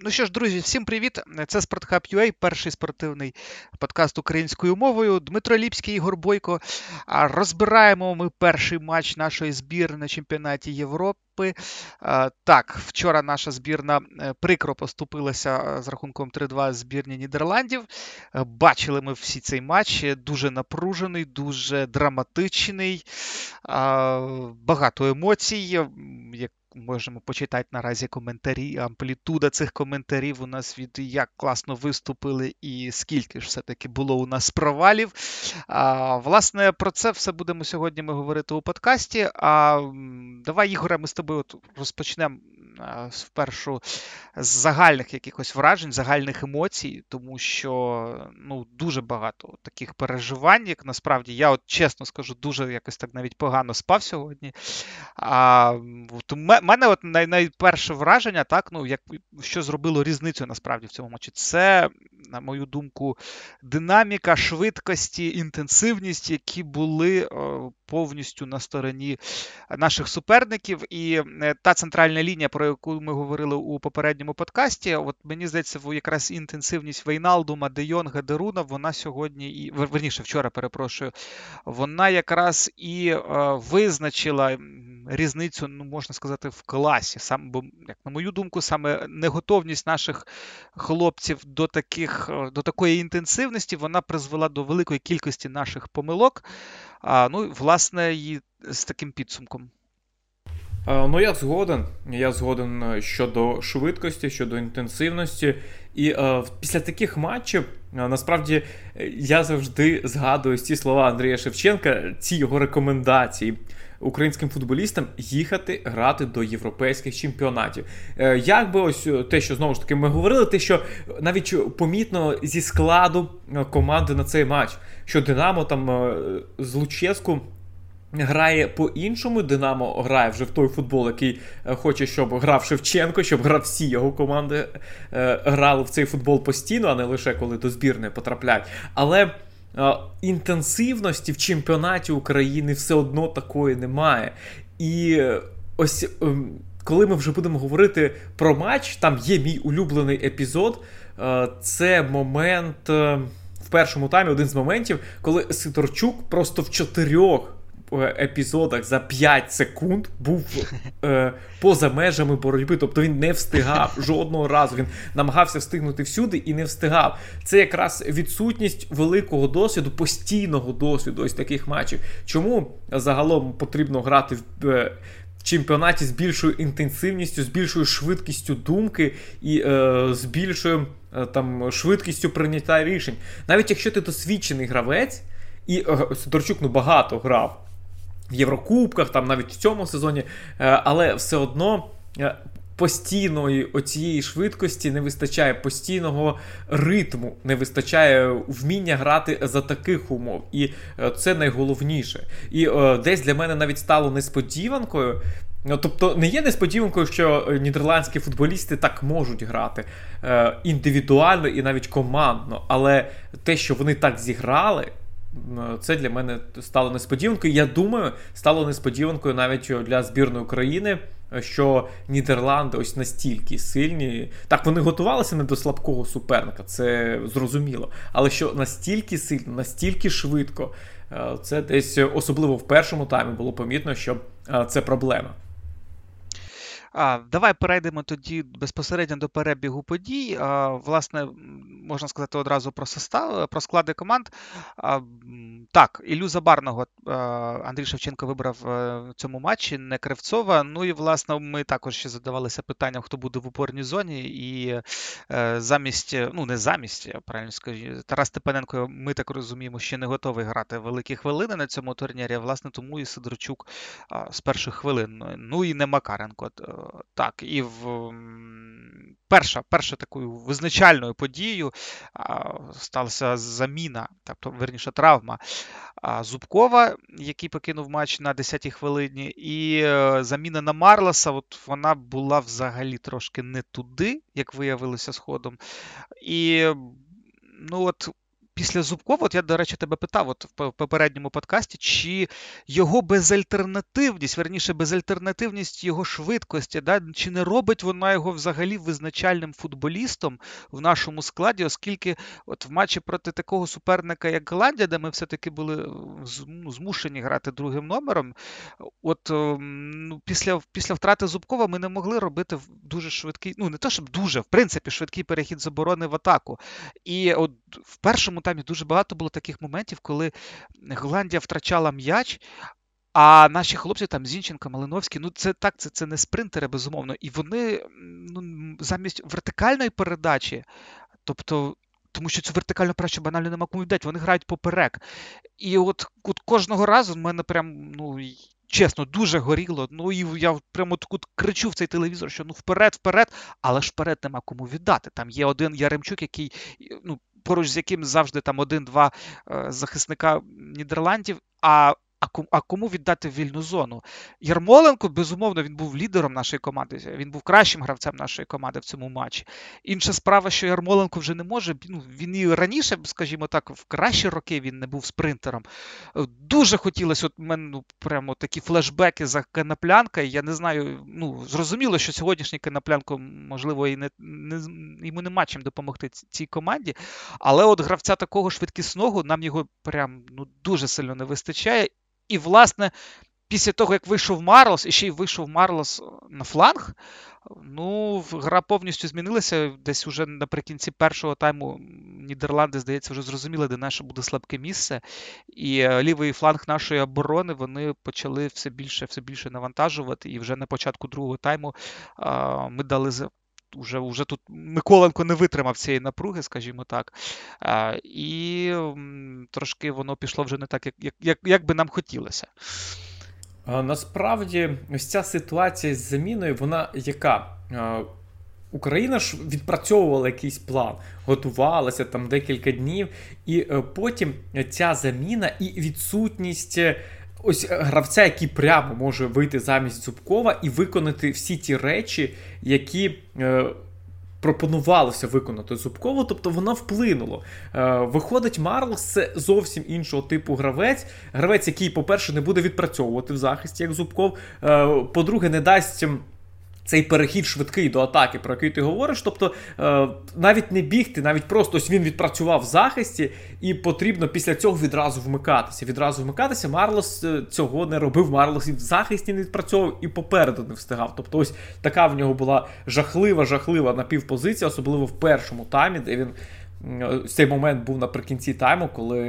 Ну що ж, друзі, всім привіт! Це SportHub.ua, перший спортивний подкаст українською мовою. Дмитро Ліпський, Ігор Бойко. Розбираємо ми перший матч нашої збірної на чемпіонаті Європи. Так, вчора наша збірна е, прикро поступилася е, з рахунком 3-2 збірні Нідерландів. Е, бачили ми всі цей матч. Дуже напружений, дуже драматичний, багато емоцій. Можемо почитати наразі коментарі. Амплітуда цих коментарів у нас від як класно виступили, і скільки ж все-таки було у нас провалів. А, Власне, про це все будемо сьогодні ми говорити у подкасті. А давай, Ігоре, ми з тобою от розпочнемо спершу з загальних якихось вражень, загальних емоцій, тому що ну, дуже багато таких переживань, як насправді я от чесно скажу, дуже якось так навіть погано спав сьогодні. А, от мене от най, найперше враження, так, ну, як, що зробило різницю насправді в цьому матчі, це, на мою думку, динаміка, швидкості, інтенсивність, які були повністю на стороні наших суперників. І е, та центральна лінія, про яку ми говорили у попередньому подкасті, от мені здається, якраз інтенсивність Вейналдума, Де Йонга, Деруна, вона сьогодні і верніше вчора перепрошую, вона якраз і е, визначила різницю, ну можна сказати, в класі. Сам, бо, як на мою думку, саме неготовність наших хлопців до таких, е, до такої інтенсивності вона призвела до великої кількості наших помилок. А, Ну, власне, і з таким підсумком. Ну, я згоден. Я згоден е, щодо швидкості, щодо інтенсивності. І е, після таких матчів е, насправді я завжди згадую ці слова Андрія Шевченка, ці його рекомендації українським футболістам їхати грати до європейських чемпіонатів. Е, як би ось те, що знову ж таки ми говорили, те, що навіть помітно зі складу команди на цей матч, що Динамо там з Луческу Грає по-іншому, Динамо грає вже в той футбол, який е, хоче, щоб грав Шевченко, щоб грав всі його команди е, грали в цей футбол постійно, а не лише коли до збірної потрапляють. Але е, інтенсивності в чемпіонаті України все одно такої немає. І ось е, коли ми вже будемо говорити про матч, там є мій улюблений епізод. Е, це момент е, в першому таймі, один з моментів, коли Сидорчук просто в чотирьох. Е, епізодах за 5 секунд був е, поза межами боротьби. Тобто він не встигав жодного разу. Він намагався встигнути всюди і не встигав. Це якраз відсутність великого досвіду, постійного досвіду ось таких матчів. Чому загалом потрібно грати в. Е, чемпіонаті з більшою інтенсивністю, з більшою швидкістю думки і е, з більшою е, там швидкістю прийняття рішень. Навіть якщо ти досвідчений гравець, і е, Сидорчук ну, багато грав в Єврокубках, там навіть в цьому сезоні, е, але все одно. Е, постійної оцієї швидкості не вистачає постійного ритму, не вистачає вміння грати за таких умов. І е, це найголовніше. І десь для мене навіть стало несподіванкою. Тобто не є несподіванкою, що нідерландські футболісти так можуть грати індивідуально і навіть командно, але те, що вони так зіграли. Це для мене стало несподіванкою. Я думаю, стало несподіванкою навіть для збірної України, що Нідерланди ось настільки сильні. Так, вони готувалися не до слабкого суперника, це зрозуміло. Але що настільки сильно, настільки швидко, е, це десь особливо в першому таймі було помітно, що е, це проблема. А, Давай перейдемо тоді безпосередньо до перебігу подій. А, Власне, можна сказати одразу про состав, про склади команд. А, Так, Ілю Забарного Андрій Шевченко вибрав е, в цьому матчі, не Кривцова. Ну і власне ми також ще задавалися питанням, хто буде в упорній зоні. І е, замість, ну не замість, правильно скажу, Тарас Степаненко, ми так розуміємо, ще не готовий грати великі хвилини на цьому турнірі. Власне, тому і Сидорчук з перших хвилин. Ну і не Макаренко. Так, і в перша перша такою визначальною подією сталася заміна, тобто верніше травма Зубкова, який покинув матч на 10-й хвилині, і е, заміна на Марласа, от вона була взагалі трошки не туди, як виявилося з ходом. І ну от після Зубкова, от я, до речі, тебе питав от в попередньому подкасті, чи його безальтернативність, верніше, безальтернативність його швидкості, да, чи не робить вона його взагалі визначальним футболістом в нашому складі, оскільки от в матчі проти такого суперника, як Голландія, де ми все-таки були ну, змушені грати другим номером, от ем, ну, після після втрати Зубкова ми не могли робити дуже швидкий, ну не то, щоб дуже, в принципі, швидкий перехід з оборони в атаку. І от в першому таймі дуже багато було таких моментів, коли Голландія втрачала м'яч. А наші хлопці там Зінченко, Малиновський, ну це так, це це не спринтери, безумовно. І вони ну, замість вертикальної передачі, тобто, тому що цю вертикальну передачу банально нема кому віддати, вони грають поперек. І от от кожного разу в мене прям, ну, чесно, дуже горіло. Ну і я прямо тут кричу в цей телевізор, що ну вперед, вперед, але ж вперед нема кому віддати. Там є один Яремчук, який ну поруч з яким завжди там один-два е, захисника Нідерландів. А а кому віддати вільну зону? Ярмоленко, безумовно, він був лідером нашої команди. Він був кращим гравцем нашої команди в цьому матчі. Інша справа, що Ярмоленко вже не може. Ну, Він і раніше, скажімо так, в кращі роки він не був спринтером. Дуже хотілося от мене ну, прямо такі флешбеки за Канаплянка. Я не знаю, ну зрозуміло, що сьогоднішній Канаплянко, можливо, і не, не йому нема чим допомогти цій команді. Але от гравця такого швидкісного нам його прям ну, дуже сильно не вистачає. І, власне, після того, як вийшов Марлос, і ще й вийшов Марлос на фланг, ну, гра повністю змінилася. Десь уже наприкінці першого тайму Нідерланди, здається, вже зрозуміли, де наше буде слабке місце. І е, лівий фланг нашої оборони вони почали все більше все більше навантажувати. І вже на початку другого тайму ми дали Уже уже тут Миколенко не витримав цієї напруги, скажімо так. А, І трошки воно пішло вже не так, як, як, як би нам хотілося. Насправді, ось ця ситуація з заміною, вона яка? Україна ж відпрацьовувала якийсь план, готувалася там декілька днів, і е, потім ця заміна і відсутність ось е, гравця, який прямо може вийти замість Зубкова і виконати всі ті речі, які. Е, Пропонувалося виконати Зубкову, тобто воно вплинуло. Е, Виходить, Марлс це зовсім іншого типу гравець. Гравець, який, по-перше, не буде відпрацьовувати в захисті, як Зубков. Е, По-друге, не дасть цей перехід швидкий до атаки, про який ти говориш. Тобто е, навіть не бігти, навіть просто ось він відпрацював в захисті, і потрібно після цього відразу вмикатися. Відразу вмикатися. Марлос е, цього не робив. Марлос і в захисті не відпрацьовував, і попереду не встигав. Тобто, ось така в нього була жахлива, жахлива напівпозиція, особливо в першому таймі, де він цей момент був наприкінці тайму, коли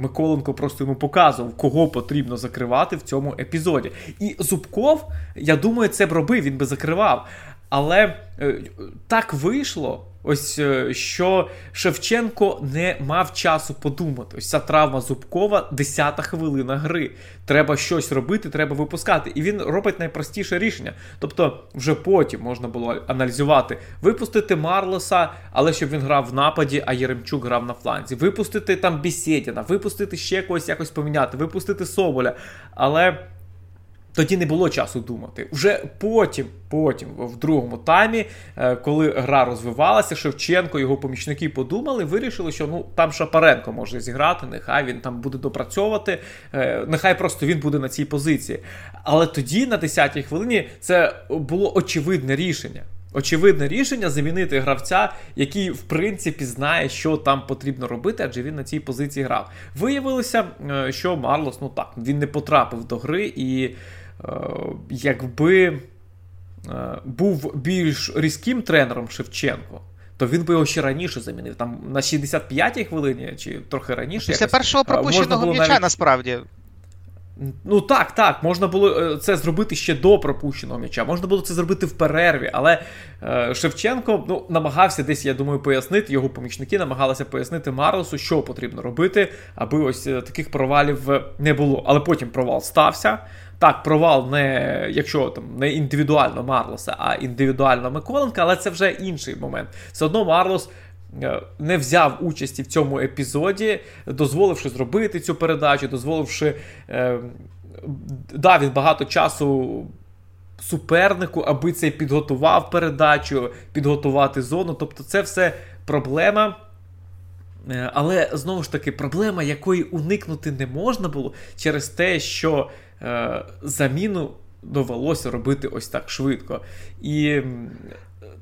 Миколенко просто йому показував, кого потрібно закривати в цьому епізоді. І Зубков, я думаю, це б робив, він би закривав. Але е, так вийшло, ось е, що Шевченко не мав часу подумати. Ось ця травма Зубкова, 10-та хвилина гри. Треба щось робити, треба випускати. І він робить найпростіше рішення. Тобто, вже потім можна було аналізувати, випустити Марлоса, але щоб він грав в нападі, а Єремчук грав на фланзі. Випустити там Бісєдіна, випустити ще когось якось поміняти, випустити Соболя. Але. Тоді не було часу думати. Вже потім, потім, в другому таймі, е, коли гра розвивалася, Шевченко, його помічники подумали, вирішили, що ну там Шапаренко може зіграти, нехай він там буде допрацьовувати, е, нехай просто він буде на цій позиції. Але тоді, на 10-й хвилині, це було очевидне рішення. Очевидне рішення замінити гравця, який, в принципі, знає, що там потрібно робити, адже він на цій позиції грав. Виявилося, е, що Марлос, ну так, він не потрапив до гри і. Е, якби е, був більш різким тренером Шевченко, то він би його ще раніше замінив. Там на 65-й хвилині чи трохи раніше. Після якось, першого пропущеного м'яча навіть... насправді. Ну так, так, можна було е, це зробити ще до пропущеного м'яча, можна було це зробити в перерві, але е, Шевченко ну, намагався десь, я думаю, пояснити, його помічники намагалися пояснити Марлосу, що потрібно робити, аби ось таких провалів не було. Але потім провал стався. Так, провал не якщо там не індивідуально Марлоса, а індивідуально Миколенка, але це вже інший момент. Все одно Марлос. Е, не взяв участі в цьому епізоді, дозволивши зробити цю передачу, дозволивши е, дав він багато часу супернику, аби цей підготував передачу, підготувати зону. Тобто, це все проблема Е, але знову ж таки, проблема, якої уникнути не можна було через те, що заміну довелося робити ось так швидко. І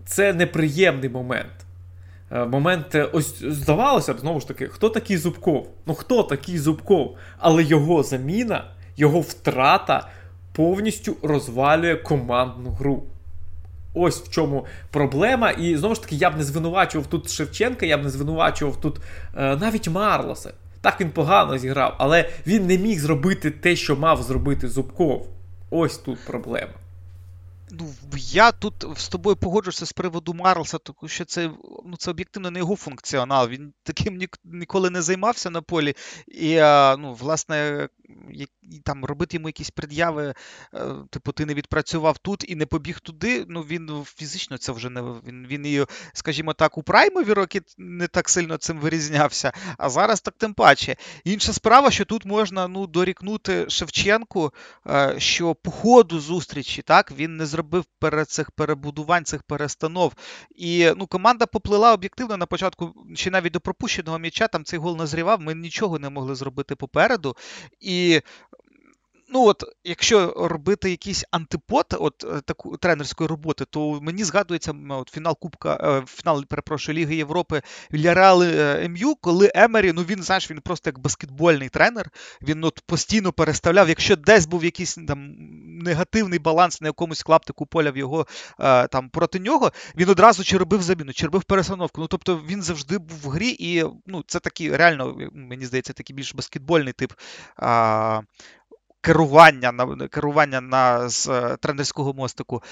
це неприємний момент. Е, момент, е, ось здавалося б, знову ж таки, хто такий Зубков? Ну хто такий Зубков? Але його заміна, його втрата повністю розвалює командну гру. Ось в чому проблема. І знову ж таки, я б не звинувачував тут Шевченка, я б не звинувачував тут е, навіть Марлоса. Так він погано зіграв, але він не міг зробити те, що мав зробити Зубков. Ось тут проблема. Ну, я тут з тобою погоджуся з приводу Марлса, тому що це ну, це об'єктивно не його функціонал. Він таким ні, ніколи не займався на полі. І, ну, власне, там робити йому якісь пред'яви, е, типу, ти не відпрацював тут і не побіг туди. Ну він фізично це вже не він. Він і, скажімо так, у праймові роки не так сильно цим вирізнявся, а зараз так тим паче. Інша справа, що тут можна ну, дорікнути Шевченку, е, що по ходу зустрічі так він не зробив перед цих перебудувань, цих перестанов. І ну, команда поплила об'єктивно на початку, ще навіть до пропущеного м'яча, там цей гол назрівав. Ми нічого не могли зробити попереду. І que ну от, якщо робити якийсь антипод от е, таку тренерської роботи, то мені згадується от, фінал Кубка, е, фінал, перепрошую, Ліги Європи Вільяреал е, МЮ, коли Емері, ну він знаєш, він просто як баскетбольний тренер. Він от постійно переставляв. Якщо десь був якийсь там негативний баланс на якомусь клаптику поля в його там проти нього, він одразу чи робив заміну, чи робив перестановку. Ну тобто він завжди був в грі, і ну це такий реально, мені здається, такий більш баскетбольний тип. Керування на керування на з е, тренерського мостику.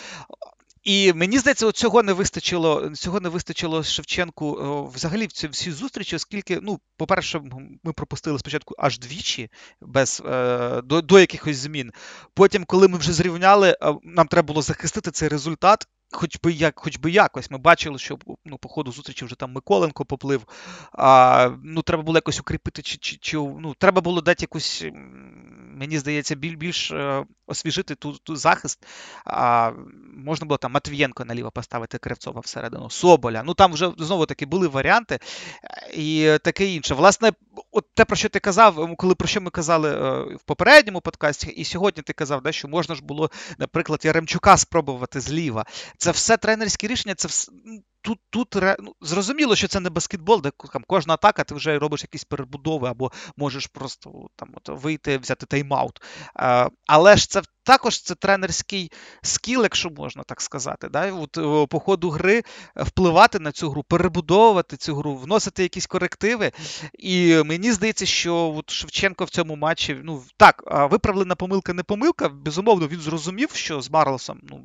І мені здається, цього не вистачило цього не вистачило Шевченку взагалі в цій всій зустрічі, оскільки, ну, по-перше, ми пропустили спочатку аж двічі без е, до, до якихось змін. Потім, коли ми вже зрівняли, е, нам треба було захистити цей результат хоч би як, хоч би якось. Ми бачили, що ну, по ходу зустрічі вже там Миколенко поплив. А, Ну, треба було якось укріпити, чи, чи, чи ну, треба було дати якусь, мені здається, біль, більш е, освіжити ту, ту захист. А, Можна було там Матвієнко наліво поставити Кривцова всередину, Соболя. Ну там вже знову таки були варіанти і таке інше. Власне, от те, про що ти казав, коли про що ми казали е, в попередньому подкасті, і сьогодні ти казав, да, що можна ж було, наприклад, Яремчука спробувати зліва. Це все тренерські рішення, це все. Тут тут ну, зрозуміло, що це не баскетбол, де там кожна атака, ти вже робиш якісь перебудови, або можеш просто там от, вийти, взяти тайм-аут. Е, але ж це також це тренерський скіл, якщо можна так сказати. Да? От, По ходу гри впливати на цю гру, перебудовувати цю гру, вносити якісь корективи. І мені здається, що от Шевченко в цьому матчі ну так, виправлена помилка не помилка. Безумовно, він зрозумів, що з Марлосом ну,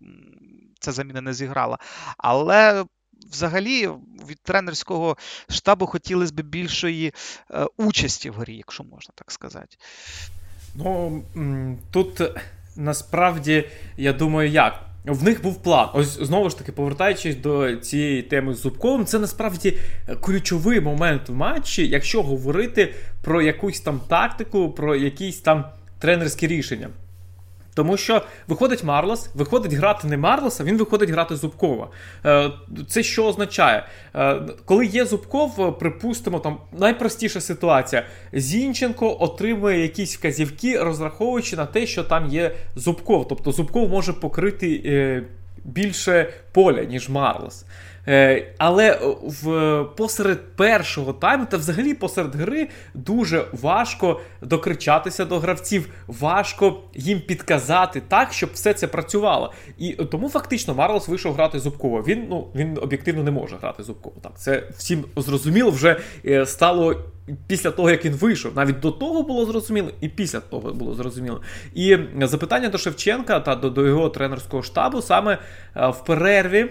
ця заміна не зіграла. Але. Взагалі, від тренерського штабу хотілося б більшої е, участі в грі, якщо можна так сказати. Ну тут насправді я думаю, як. В них був план. Ось знову ж таки, повертаючись до цієї теми з Зубковим, це насправді ключовий момент в матчі, якщо говорити про якусь там тактику, про якісь там тренерські рішення. Тому що виходить Марлос, виходить грати не Марлоса, він виходить грати Зубкова. Е, це що означає? Е, коли є Зубков, е, припустимо, там найпростіша ситуація. Зінченко отримує якісь вказівки, розраховуючи на те, що там є Зубков. Тобто Зубков може покрити більше поля, ніж Марлос. Е, але в посеред першого тайму та взагалі посеред гри дуже важко докричатися до гравців, важко їм підказати так, щоб все це працювало. І тому фактично Марлос вийшов грати Зубкова. Він ну він об'єктивно не може грати Зубкова. Так, це всім зрозуміло вже е, стало. Після того, як він вийшов, навіть до того було зрозуміло, і після того було зрозуміло. І запитання до Шевченка та до, до його тренерського штабу саме е, в перерві.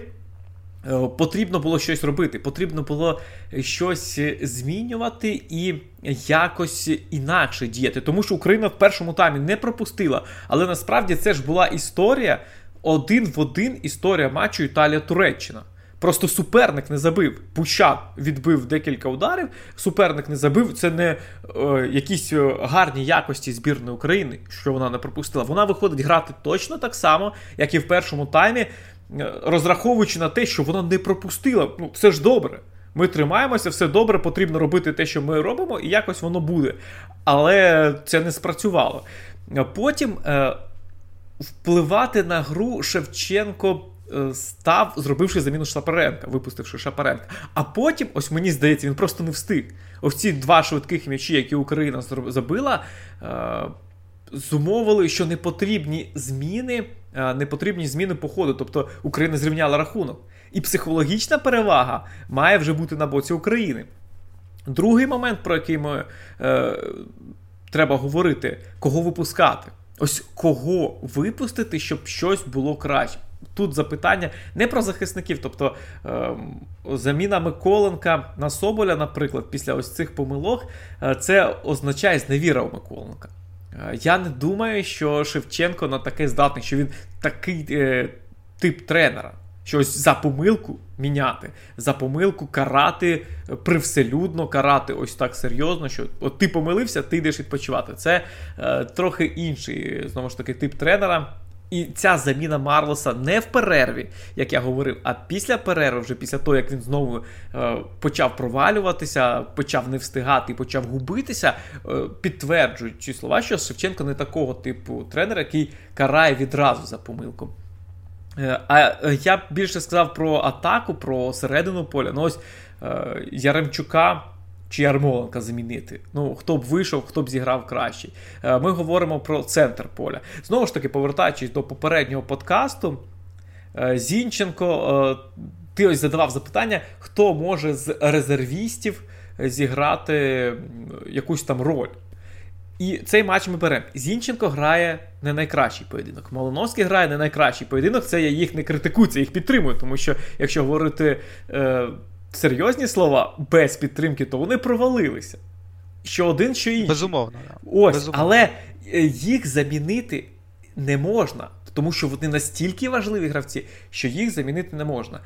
Е, потрібно було щось робити, потрібно було щось змінювати і якось інакше діяти. Тому що Україна в першому таймі не пропустила. Але насправді це ж була історія один в один історія матчу Італія-Туреччина. Просто суперник не забив. Пуща відбив декілька ударів. Суперник не забив. Це не е, якісь е, гарні якості збірної України, що вона не пропустила. Вона виходить грати точно так само, як і в першому таймі розраховуючи на те, що вона не пропустила. Ну, це ж добре. Ми тримаємося, все добре, потрібно робити те, що ми робимо, і якось воно буде. Але це не спрацювало. Потім е, впливати на гру Шевченко е, став, зробивши заміну Шапаренка, випустивши Шапаренка. А потім, ось мені здається, він просто не встиг. Ось ці два швидких м'ячі, які Україна забила, е, зумовили, що не потрібні зміни, е, не потрібні зміни по ходу. Тобто Україна зрівняла рахунок. І психологічна перевага має вже бути на боці України. Другий момент, про який ми е, треба говорити, кого випускати. Ось кого випустити, щоб щось було краще. Тут запитання не про захисників, тобто е, заміна Миколенка на Соболя, наприклад, після ось цих помилок, е, це означає зневіра у Миколенка. Е, я не думаю, що Шевченко на таке здатний, що він такий е, тип тренера. Щось за помилку міняти, за помилку карати привселюдно, карати ось так серйозно, що от ти помилився, ти йдеш відпочивати. Це е, трохи інший, знову ж таки, тип тренера. І ця заміна Марлоса не в перерві, як я говорив, а після перерви, вже після того, як він знову е, почав провалюватися, почав не встигати почав губитися, е, підтверджують ці слова, що Шевченко не такого типу тренера, який карає відразу за помилку. Е, а е, я більше сказав про атаку, про середину поля. Ну ось е, Яремчука чи Ярмоленка замінити. Ну, хто б вийшов, хто б зіграв краще. Ми говоримо про центр поля. Знову ж таки, повертаючись до попереднього подкасту, Зінченко, ти ось задавав запитання, хто може з резервістів зіграти якусь там роль. І цей матч ми беремо. Зінченко грає не найкращий поєдинок. Малиновський грає не найкращий поєдинок. Це я їх не критикую, це їх підтримую. Тому що, якщо говорити е, серйозні слова без підтримки, то вони провалилися. Що один, що інший. Безумовно. Ось, Безумовно. Але е, їх замінити не можна, тому що вони настільки важливі гравці, що їх замінити не можна. Е,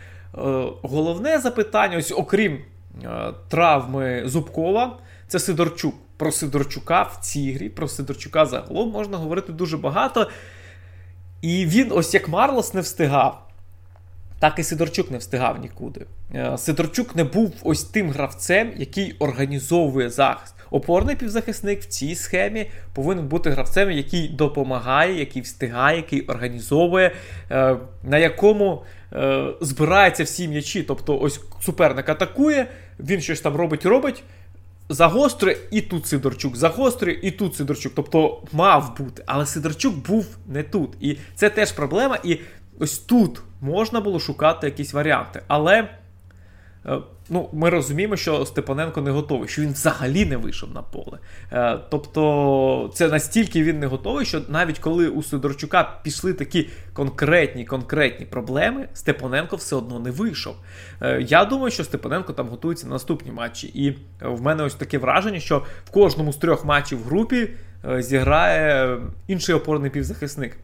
головне запитання, ось окрім е, травми Зубкова, це Сидорчук про Сидорчука в цій грі, про Сидорчука загалом можна говорити дуже багато. І він, ось як Марлос не встигав, так і Сидорчук не встигав нікуди. Е, Сидорчук не був ось тим гравцем, який організовує захист. Опорний півзахисник в цій схемі повинен бути гравцем, який допомагає, який встигає, який організовує, е, на якому е, збираються всі м'ячі. Тобто, ось суперник атакує, він щось там робить, робить загострює і тут Сидорчук, загострює і тут Сидорчук. Тобто мав бути, але Сидорчук був не тут. І це теж проблема. І ось тут можна було шукати якісь варіанти. Але Е, ну, Ми розуміємо, що Степаненко не готовий, що він взагалі не вийшов на поле. Е, тобто це настільки він не готовий, що навіть коли у Сидорчука пішли такі конкретні конкретні проблеми, Степаненко все одно не вийшов. Е, я думаю, що Степаненко там готується на наступні матчі. І в мене ось таке враження, що в кожному з трьох матчів в групі зіграє інший опорний півзахисник.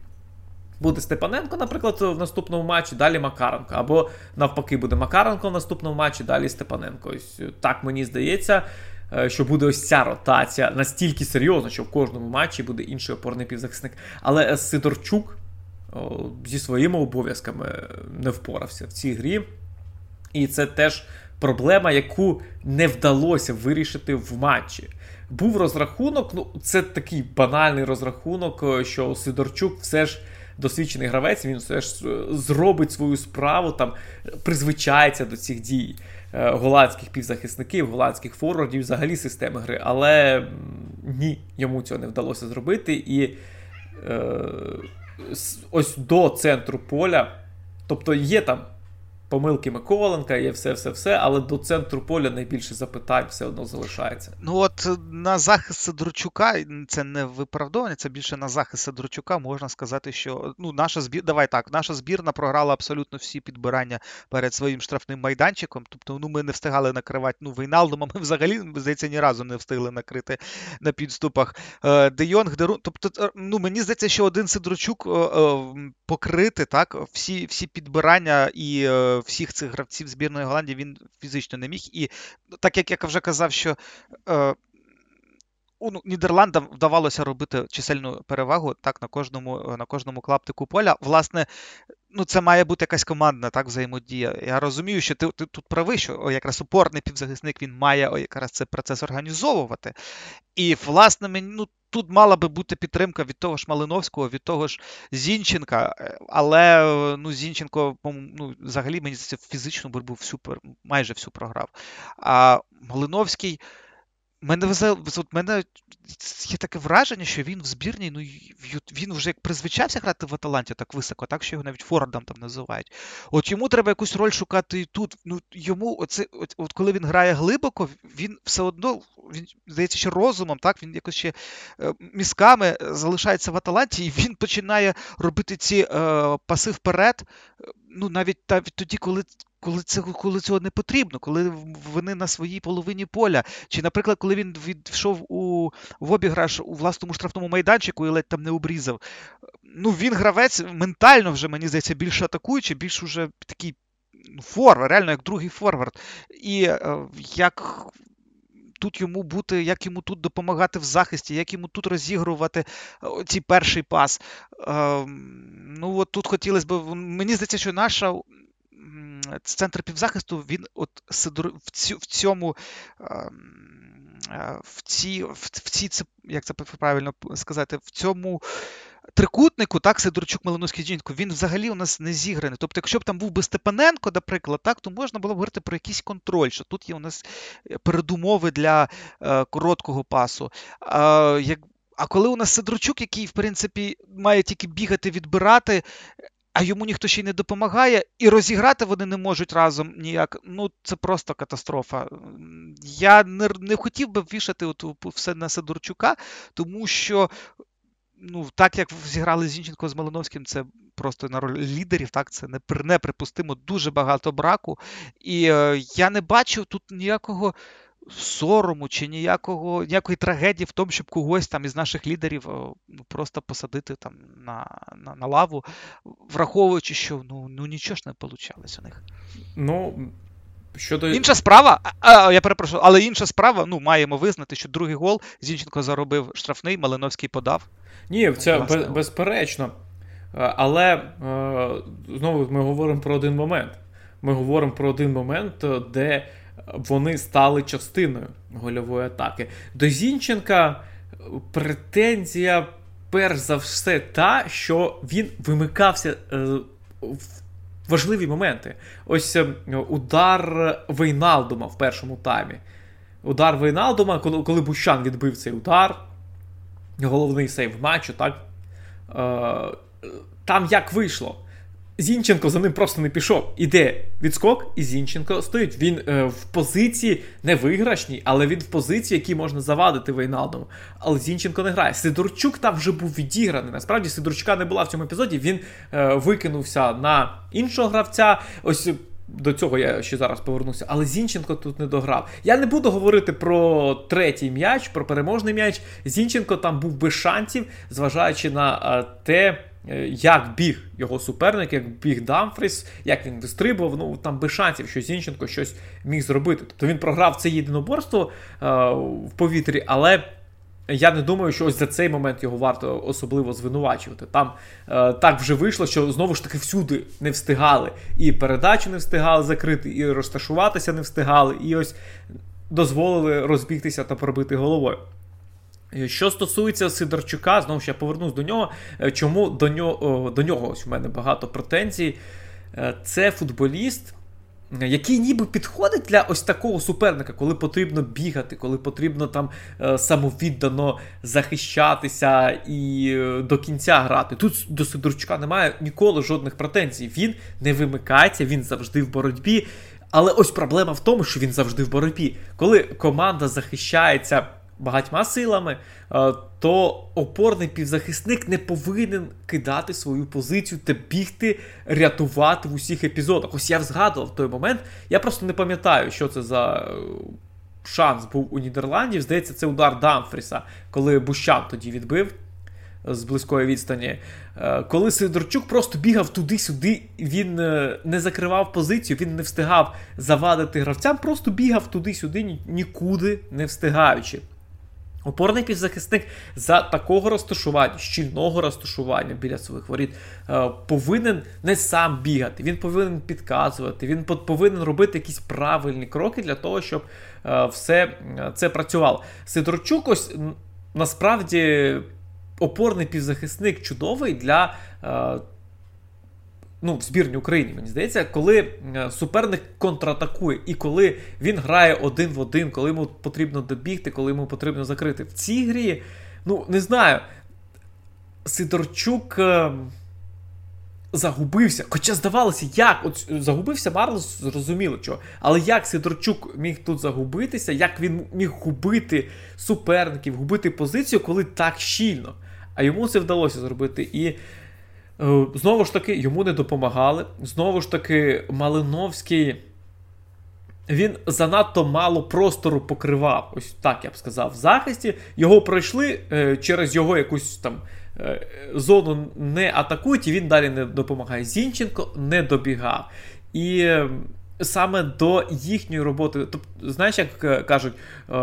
Буде Степаненко, наприклад, в наступному матчі, далі Макаренко. Або навпаки, буде Макаренко в наступному матчі, далі Степаненко. Ось Так мені здається, е, що буде ось ця ротація настільки серйозна, що в кожному матчі буде інший опорний півзахисник. Але Сидорчук зі своїми обов'язками не впорався в цій грі. І це теж проблема, яку не вдалося вирішити в матчі. Був розрахунок, ну це такий банальний розрахунок, е, що Сидорчук все ж досвідчений гравець, він все ж е, зробить свою справу, там призвичається до цих дій е, голландських півзахисників, голландських форвардів, взагалі системи гри. Але ні, йому цього не вдалося зробити. І е, ось до центру поля, тобто є там помилки Миколенка, є все-все-все, але до центру поля найбільше запитань все одно залишається. Ну от е, на захист Сидорчука це не виправдовування, це більше на захист Сидорчука можна сказати, що ну наша збір, давай так, наша збірна програла абсолютно всі підбирання перед своїм штрафним майданчиком. Тобто, ну ми не встигали накривати ну Вейналдома, ми взагалі здається ні разу не встигли накрити на підступах. Е, Де Йонг, Дерун. Тобто, е, ну мені здається, що один Сидорчук покрити так всі всі підбирання і всіх цих гравців збірної Голландії він фізично не міг. І так як я вже казав, що. Е, ну, Нідерландам вдавалося робити чисельну перевагу так на кожному на кожному клаптику поля. Власне, ну це має бути якась командна так взаємодія. Я розумію, що ти ти тут правий, що якраз опорний півзахисник він має якраз цей процес організовувати. І, власне, мені ну. Тут мала би бути підтримка від того ж Малиновського, від того ж Зінченка, е, але ну, Зінченко ну, взагалі мені здається, фізичну боротьбу всю майже всю програв. А Малиновський мене от мене є таке враження, що він в збірній, ну він вже як призвичався грати в Аталанті так високо, так що його навіть Фордом там називають. От йому треба якусь роль шукати і тут. Ну йому оце, от, от коли він грає глибоко, він все одно він здається, ще розумом, так він якось ще е, мізками залишається в Аталанті, і він починає робити ці е, паси вперед. Ну навіть навіть тоді, коли коли це, коли цього не потрібно, коли вони на своїй половині поля. Чи, наприклад, коли він відійшов у в обіграш у власному штрафному майданчику і ледь там не обрізав. Ну, він гравець ментально вже, мені здається, більш атакуючий, більш уже такий ну, форвард, реально як другий форвард. І е, як. Тут йому бути, як йому тут допомагати в захисті, як йому тут розігрувати цей перший пас. Е, ну от тут хотілося б. Мені здається, що наша центр півзахисту, він от в цьому. Ем, е, в цій, в цій, як це правильно сказати, в цьому трикутнику, так, Сидорчук, Малиновський Жінко, він взагалі у нас не зіграний. Тобто, якщо б там був би Степаненко, наприклад, так, то можна було б говорити про якийсь контроль, що тут є у нас передумови для е, короткого пасу. Е, як, а коли у нас Сидорчук, який, в принципі, має тільки бігати, відбирати, а йому ніхто ще й не допомагає, і розіграти вони не можуть разом ніяк. Ну, це просто катастрофа. Я не не хотів би вішати от все на Сидорчука, тому що. Ну, так як зіграли Зінченко з Малиновським, це просто на роль лідерів, так, це неприпустимо, дуже багато браку. І е, я не бачив тут ніякого сорому чи ніякого, ніякої трагедії в тому, щоб когось там із наших лідерів ну, просто посадити там на на, на лаву, враховуючи, що ну ну нічого ж не вийшло у них. Ну, щодо... Інша справа, а, я перепрошую, але інша справа, ну, маємо визнати, що другий гол Зінченко заробив штрафний, Малиновський подав. Ні, це Власне, безперечно. Але знову ми говоримо про один момент. Ми говоримо про один момент, де вони стали частиною гольової атаки. До Зінченка претензія, перш за все, та, що він вимикався е, в важливі моменти. Ось е, удар Вейналдума в першому таймі. Удар Вейналдума, коли, Бущан відбив цей удар, головний сейв матчу, так? Е, там як вийшло? Зінченко за ним просто не пішов. Іде відскок, і Зінченко стоїть. Він е, в позиції не виграшній, але він в позиції, якій можна завадити Вейналдому. Але Зінченко не грає. Сидорчук там вже був відіграний. Насправді Сидорчука не була в цьому епізоді. Він е, викинувся на іншого гравця. Ось. До цього я ще зараз повернуся, але Зінченко тут не дограв. Я не буду говорити про третій м'яч, про переможний м'яч. Зінченко там був без шансів, зважаючи на е, те. Е, як біг його суперник, як біг Дамфріс, як він вистрибував, ну там без шансів, що Зінченко щось міг зробити. Тобто він програв це єдиноборство е, в повітрі, але я не думаю, що ось за цей момент його варто особливо звинувачувати. Там е, так вже вийшло, що знову ж таки всюди не встигали. І передачу не встигали закрити, і розташуватися не встигали, і ось дозволили розбігтися та пробити головою. Е, що стосується Сидорчука, знову ж я повернусь до нього. Е, чому до нього до нього ось у мене багато претензій? Е, це футболіст, який ніби підходить для ось такого суперника, коли потрібно бігати, коли потрібно там самовіддано захищатися і до кінця грати. Тут до Сидорчука немає ніколи жодних претензій. Він не вимикається, він завжди в боротьбі. Але ось проблема в тому, що він завжди в боротьбі. Коли команда захищається багатьма силами, е, то опорний півзахисник не повинен кидати свою позицію та бігти, рятувати в усіх епізодах. Ось я згадував той момент. Я просто не пам'ятаю, що це за е, шанс був у Нідерландів. Здається, це удар Дамфріса, коли Бущан тоді відбив. З близької відстані, е, коли Сидорчук просто бігав туди-сюди, він не закривав позицію, він не встигав завадити гравцям, просто бігав туди-сюди, нікуди не встигаючи. Опорний півзахисник за такого розташування, щільного розташування біля своїх воріт, е, повинен не сам бігати, він повинен підказувати, він повинен робити якісь правильні кроки для того, щоб е, все це працювало. Сидорчук ось насправді опорний півзахисник чудовий для ну, в збірні України, мені здається, коли е, суперник контратакує, і коли він грає один в один, коли йому потрібно добігти, коли йому потрібно закрити. В цій грі, ну, не знаю, Сидорчук. Е, загубився. Хоча здавалося, як От загубився Марлос, зрозуміло чого. Але як Сидорчук міг тут загубитися, як він міг губити суперників, губити позицію, коли так щільно. А йому це вдалося зробити. І Е, знову ж таки, йому не допомагали. Знову ж таки, Малиновський. Він занадто мало простору покривав, ось так я б сказав, в захисті. Його пройшли е, через його якусь там е, зону не атакують, і він далі не допомагає. Зінченко не добігав. І е, саме до їхньої роботи, тобто, знаєш, як е, кажуть, е,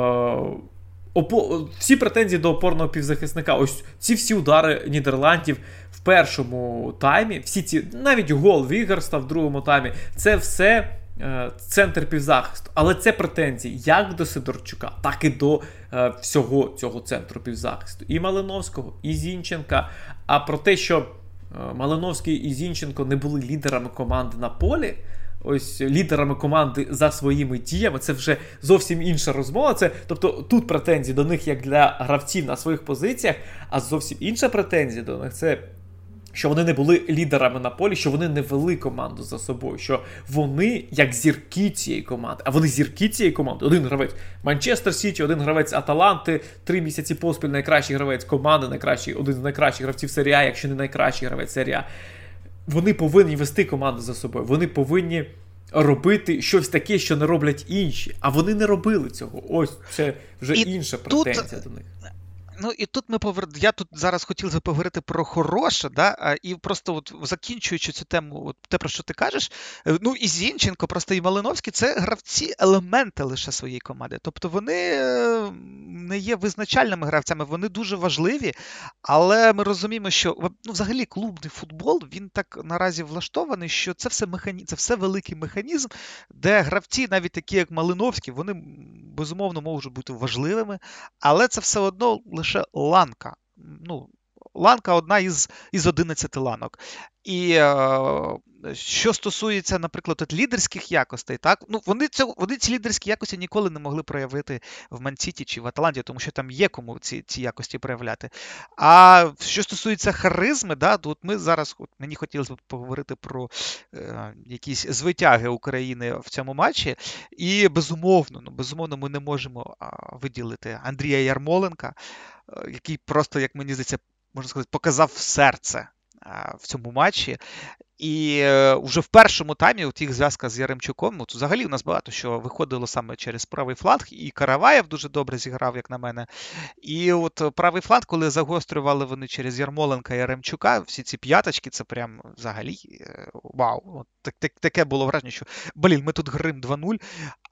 опо, всі претензії до опорного півзахисника, ось ці всі удари Нідерландів в першому таймі, всі ці, навіть гол Вігерста в другому таймі, це все е, центр півзахисту. Але це претензії як до Сидорчука, так і до е, всього цього центру півзахисту. І Малиновського, і Зінченка. А про те, що е, Малиновський і Зінченко не були лідерами команди на полі ось лідерами команди за своїми діями. Це вже зовсім інша розмова. Це, Тобто тут претензії до них як для гравців на своїх позиціях, а зовсім інша претензія до них це. Що вони не були лідерами на полі, що вони не вели команду за собою, що вони як зірки цієї команди, а вони зірки цієї команди. Один гравець Манчестер Сіті, один гравець Аталанти, три місяці поспіль найкращий гравець команди, найкращий, один з найкращих гравців серія, якщо не найкращий гравець серія вони повинні вести команду за собою. Вони повинні робити щось таке, що не роблять інші. А вони не робили цього. Ось це вже І інша претензія до них. Ну і тут ми повер... Я тут зараз хотів би поговорити про хороше, да? і просто от закінчуючи цю тему, от те, про що ти кажеш, е, ну і Зінченко, просто і Малиновський це гравці елементи лише своєї команди. Тобто вони е, не є визначальними гравцями, вони дуже важливі, але ми розуміємо, що ну, взагалі клубний футбол він так наразі влаштований, що це все механі... це все великий механізм, де гравці, навіть такі, як Малиновський, вони безумовно можуть бути важливими, але це все одно лише лише ланка. Ну, Ланка одна із із 11 ланок. І е, що стосується, наприклад, от лідерських якостей, так ну вони цього вони ці лідерські якості ніколи не могли проявити в Мансіті чи в Аталанті, тому що там є кому ці ці якості проявляти. А що стосується харизми, да, то от ми зараз от мені хотілося б поговорити про е, якісь звитяги України в цьому матчі. І безумовно, ну безумовно, ми не можемо виділити Андрія Ярмоленка, е, який просто, як мені здається, можна сказати, показав серце в цьому матчі. І вже в першому таймі у тих зв'язка з Яремчуком, от взагалі у нас багато що виходило саме через правий фланг, і Караваєв дуже добре зіграв, як на мене. І от правий фланг, коли загострювали вони через Ярмоленка і Яремчука, всі ці п'яточки, це прям взагалі е, вау. От так, так, Таке було враження, що блін, ми тут грим 2-0,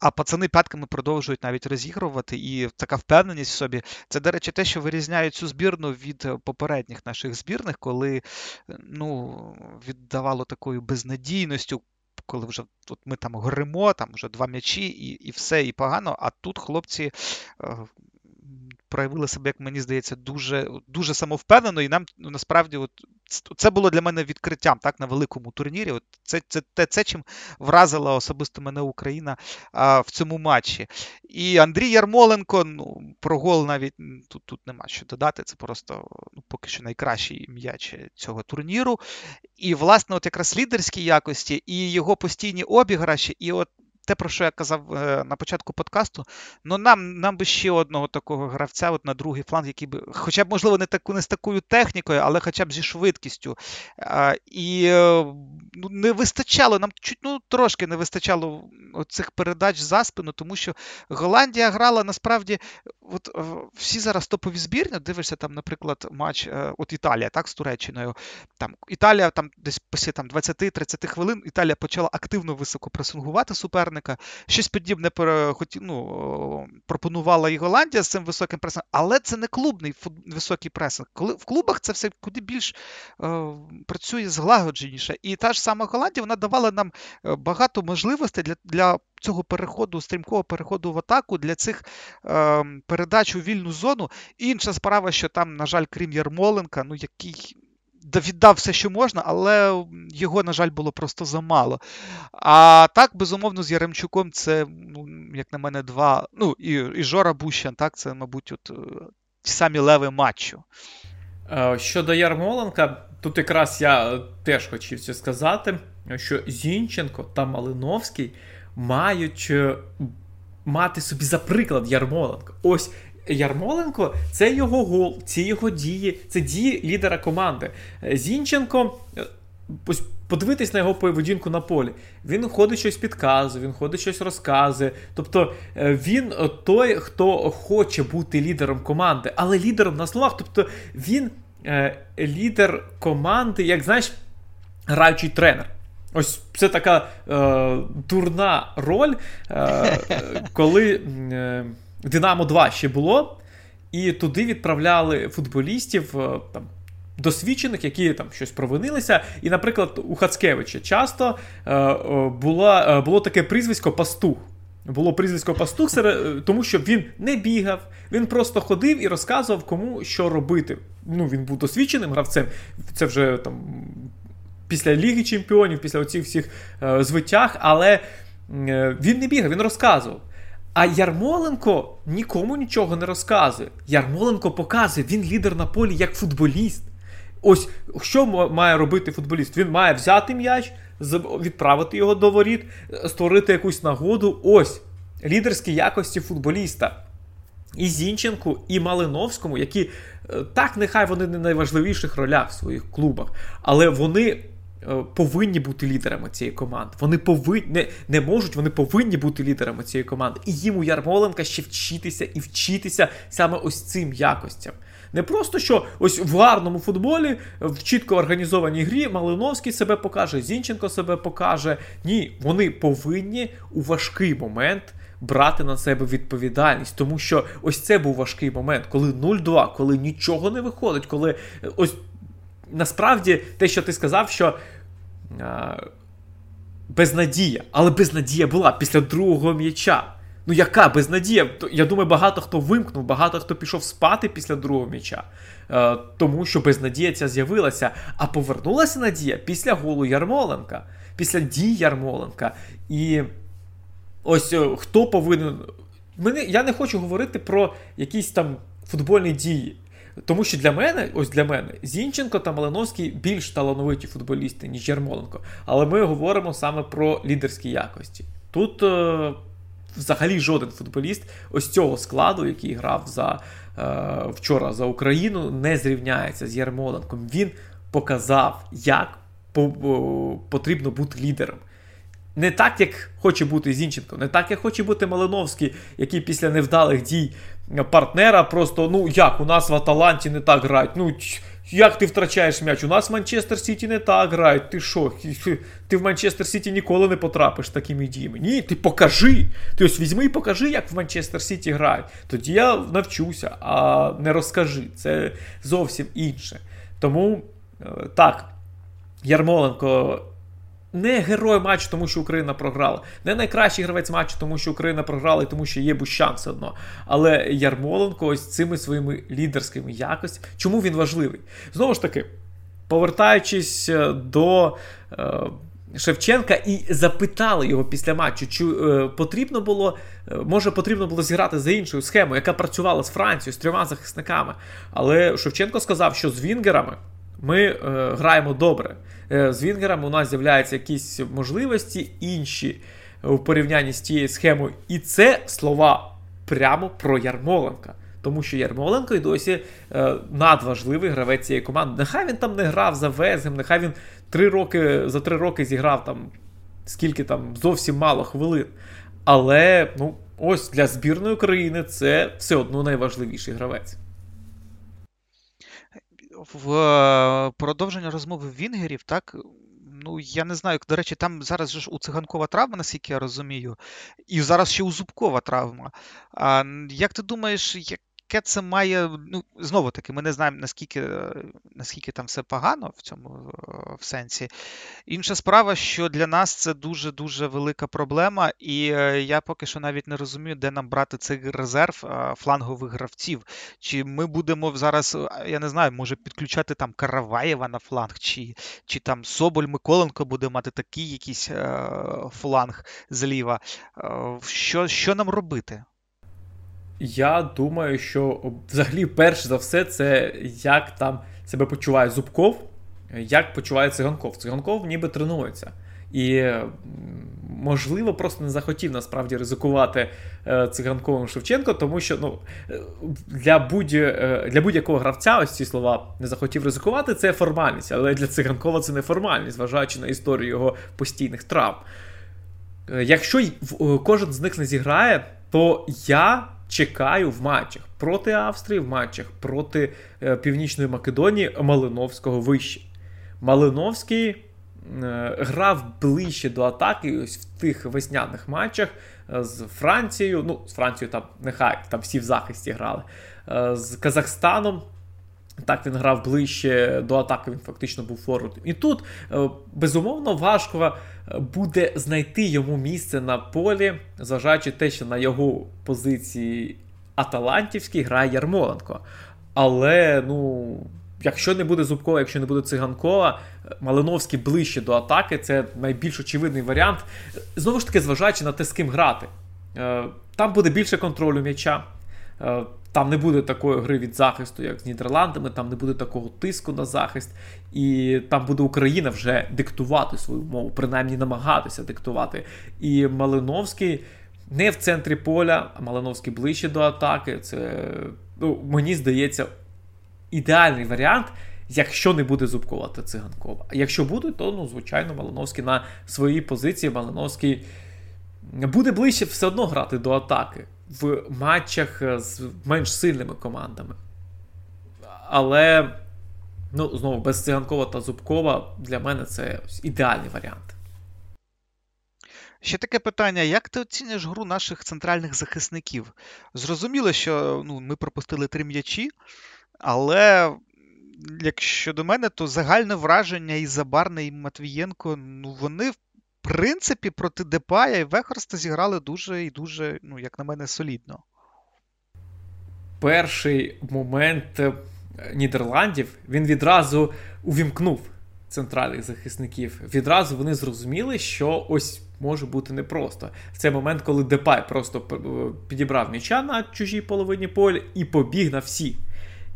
а пацани п'ятками продовжують навіть розігрувати. І така впевненість в собі. Це, до речі, те, що вирізняє цю збірну від попередніх наших збірних, коли ну, віддавали стало такою безнадійністю, коли вже от ми там горимо, там вже два м'ячі, і і все, і погано. А тут хлопці е, проявили себе, як мені здається, дуже дуже самовпевнено, і нам ну, насправді от, це було для мене відкриттям так, на великому турнірі. От Це це, це, це чим вразила особисто мене Україна а, в цьому матчі. І Андрій Ярмоленко, ну, про гол навіть тут тут нема що додати. Це просто ну, поки що найкращий м'яч цього турніру. І, власне, от якраз лідерські якості, і його постійні обіграші, і от те, про що я казав е, на початку подкасту, ну нам нам би ще одного такого гравця от на другий фланг, який би, хоча б, можливо, не таку, не з такою технікою, але хоча б зі швидкістю. І е, ну, не вистачало, нам чуть ну, трошки не вистачало цих передач за спину, тому що Голландія грала насправді, от е, всі зараз топові збірні, дивишся там, наприклад, матч от Італія так, з Туреччиною. Там Італія там десь після там, 20-30 хвилин Італія почала активно високо пресингувати суперника суперника. Щось подібне ну, пропонувала і Голландія з цим високим пресингом, але це не клубний високий пресинг. В клубах це все куди більш е, працює злагодженіше. І та ж сама Голландія вона давала нам е, багато можливостей для для цього переходу, стрімкого переходу в атаку, для цих е, передач у вільну зону. Інша справа, що там, на жаль, крім Ярмоленка, ну який віддав все, що можна, але його, на жаль, було просто замало. А так, безумовно, з Яремчуком це, ну, як на мене, два. Ну, і і Жора Бущан, так, це, мабуть, от, е, ті самі леви матчу. Е, щодо Ярмоленка, тут якраз я теж хотів це сказати, що Зінченко та Малиновський мають е, мати собі за приклад Ярмоленка. Ось Ярмоленко це його гол, ці його дії, це дії лідера команди. Зінченко, е, ось подивитись на його поведінку на полі. Він ходить щось підказує, він ходить щось розказує. Тобто е, він той, хто хоче бути лідером команди, але лідером на словах. Тобто він е, лідер команди, як знаєш, граючий тренер. Ось це така е, дурна роль, е, коли. Е, Динамо 2 ще було, і туди відправляли футболістів е, там. Досвідчених, які там щось провинилися. І, наприклад, у Хацкевича часто е, е було, е, було таке прізвисько Пастух. Було прізвисько Пастух, тому що він не бігав, він просто ходив і розказував, кому що робити. Ну, Він був досвідченим гравцем. Це вже там після Ліги Чемпіонів, після оцих всіх е, звитяг, але е, він не бігав, він розказував. А Ярмоленко нікому нічого не розказує. Ярмоленко показує, він лідер на полі як футболіст. Ось що має робити футболіст? Він має взяти м'яч, відправити його до воріт, створити якусь нагоду. Ось лідерські якості футболіста. І Зінченку, і Малиновському, які е, так, нехай вони не найважливіших ролях в своїх клубах, але вони повинні бути лідерами цієї команди. Вони повинні не, не можуть, вони повинні бути лідерами цієї команди. І їм у Ярмоленка ще вчитися і вчитися саме ось цим якостям. Не просто що ось в гарному футболі, в чітко організованій грі Малиновський себе покаже, Зінченко себе покаже. Ні, вони повинні у важкий момент. Брати на себе відповідальність, тому що ось це був важкий момент, коли 0-2, коли нічого не виходить, коли е, ось насправді те, що ти сказав, що а, безнадія, але безнадія була після другого м'яча. Ну, яка безнадія? Я думаю, багато хто вимкнув, багато хто пішов спати після другого м'яча, е, тому що безнадія ця з'явилася. А повернулася надія після голу Ярмоленка, після дій Ярмоленка. І ось е, хто повинен. Мене, Я не хочу говорити про якісь там футбольні дії. Тому що для мене, ось для мене, Зінченко та Малиновський більш талановиті футболісти, ніж Ярмоленко. Але ми говоримо саме про лідерські якості. Тут е, взагалі жоден футболіст ось цього складу, який грав за е, вчора за Україну, не зрівняється з Ярмоленком. Він показав, як по, потрібно бути лідером. Не так, як хоче бути Зінченко, не так, як хоче бути Малиновський, який після невдалих дій партнера просто, ну як, у нас в Аталанті не так грають. Ну, як ти втрачаєш м'яч? У нас в Манчестер Сіті не так грають. Ти що? Ти в Манчестер Сіті ніколи не потрапиш такими діями. Ні, ти покажи. Ти ось візьми і покажи, як в Манчестер Сіті грають. Тоді я навчуся, а не розкажи. Це зовсім інше. Тому е, так, Ярмоленко не герой матчу, тому що Україна програла. Не найкращий гравець матчу, тому що Україна програла і тому що є Бущан все одно. Але Ярмоленко ось цими своїми лідерськими якостями. Чому він важливий? Знову ж таки, повертаючись е, до. Е, Шевченка і запитали його після матчу, чи е, потрібно було, е, може потрібно було зіграти за іншою схемою, яка працювала з Францією, з трьома захисниками. Але Шевченко сказав, що з Вінгерами ми е, граємо добре. Е, з Вінгерами у нас з'являються якісь можливості інші у порівнянні з тією схемою. І це слова прямо про Ярмоленка. Тому що Ярмоленко і досі е, надважливий гравець цієї команди. Нехай він там не грав за Везем, нехай він три роки, за три роки зіграв там скільки там зовсім мало хвилин. Але ну, ось для збірної України це все одно найважливіший гравець в е, продовження розмови Вінгерів, так, Ну, я не знаю. До речі, там зараз ж у циганкова травма, наскільки я розумію, і зараз ще у Зубкова травма. А як ти думаєш, як яке це має. Ну, знову таки, ми не знаємо, наскільки е, наскільки там все погано в цьому е, в сенсі. Інша справа, що для нас це дуже-дуже велика проблема, і е, я поки що навіть не розумію, де нам брати цей резерв флангових гравців. Чи ми будемо зараз, я не знаю, може підключати там Караваєва на фланг, чи чи там Соболь Миколенко буде мати такий якийсь фланг зліва. Що, Що нам робити? Я думаю, що взагалі, перш за все, це як там себе почуває Зубков, як почуває циганков. Циганков ніби тренується. І, можливо, просто не захотів насправді ризикувати е, циганковим Шевченко, тому що ну, для будь, е, для будь-якого гравця ось ці слова не захотів ризикувати, це формальність. Але для циганкова це не формальність, зважаючи на історію його постійних травм. Е, якщо кожен з них не зіграє, то я чекаю в матчах проти Австрії, в матчах проти е, Північної Македонії Малиновського вище. Малиновський е, грав ближче до атаки ось в тих весняних матчах е, з Францією. Ну, з Францією там нехай там всі в захисті грали, з Казахстаном. Так, він грав ближче до атаки, він фактично був форвардом. І тут, е, безумовно, важко е, буде знайти йому місце на полі, зважаючи те, що на його позиції Аталантівській грає Ярмоленко. Але, ну, якщо не буде Зубкова, якщо не буде Циганкова, Малиновський ближче до атаки це найбільш очевидний варіант. Знову ж таки, зважаючи на те, з ким грати. Е, там буде більше контролю м'яча. Там не буде такої гри від захисту, як з Нідерландами, там не буде такого тиску на захист, і там буде Україна вже диктувати свою мову, принаймні намагатися диктувати. І Малиновський не в центрі поля, а Малиновський ближче до атаки. Це, ну, мені здається, ідеальний варіант. Якщо не буде Зубкова та циганкова. А якщо буде, то ну, звичайно Малиновський на своїй позиції Малиновський буде ближче все одно грати до атаки в матчах е, з менш сильними командами. Але, ну, знову, без Циганкова та Зубкова для мене це ідеальний варіант. Ще таке питання: як ти оцінюєш гру наших центральних захисників? Зрозуміло, що ну, ми пропустили три м'ячі, але якщо до мене, то загальне враження і Забарне, і Матвієнко, ну вони принципі, проти Депая і Вехорста зіграли дуже і дуже, ну, як на мене, солідно. Перший момент е, Нідерландів він відразу увімкнув центральних захисників. Відразу вони зрозуміли, що ось може бути непросто. В цей момент, коли Депай просто е, підібрав м'яча на чужій половині поля і побіг на всі.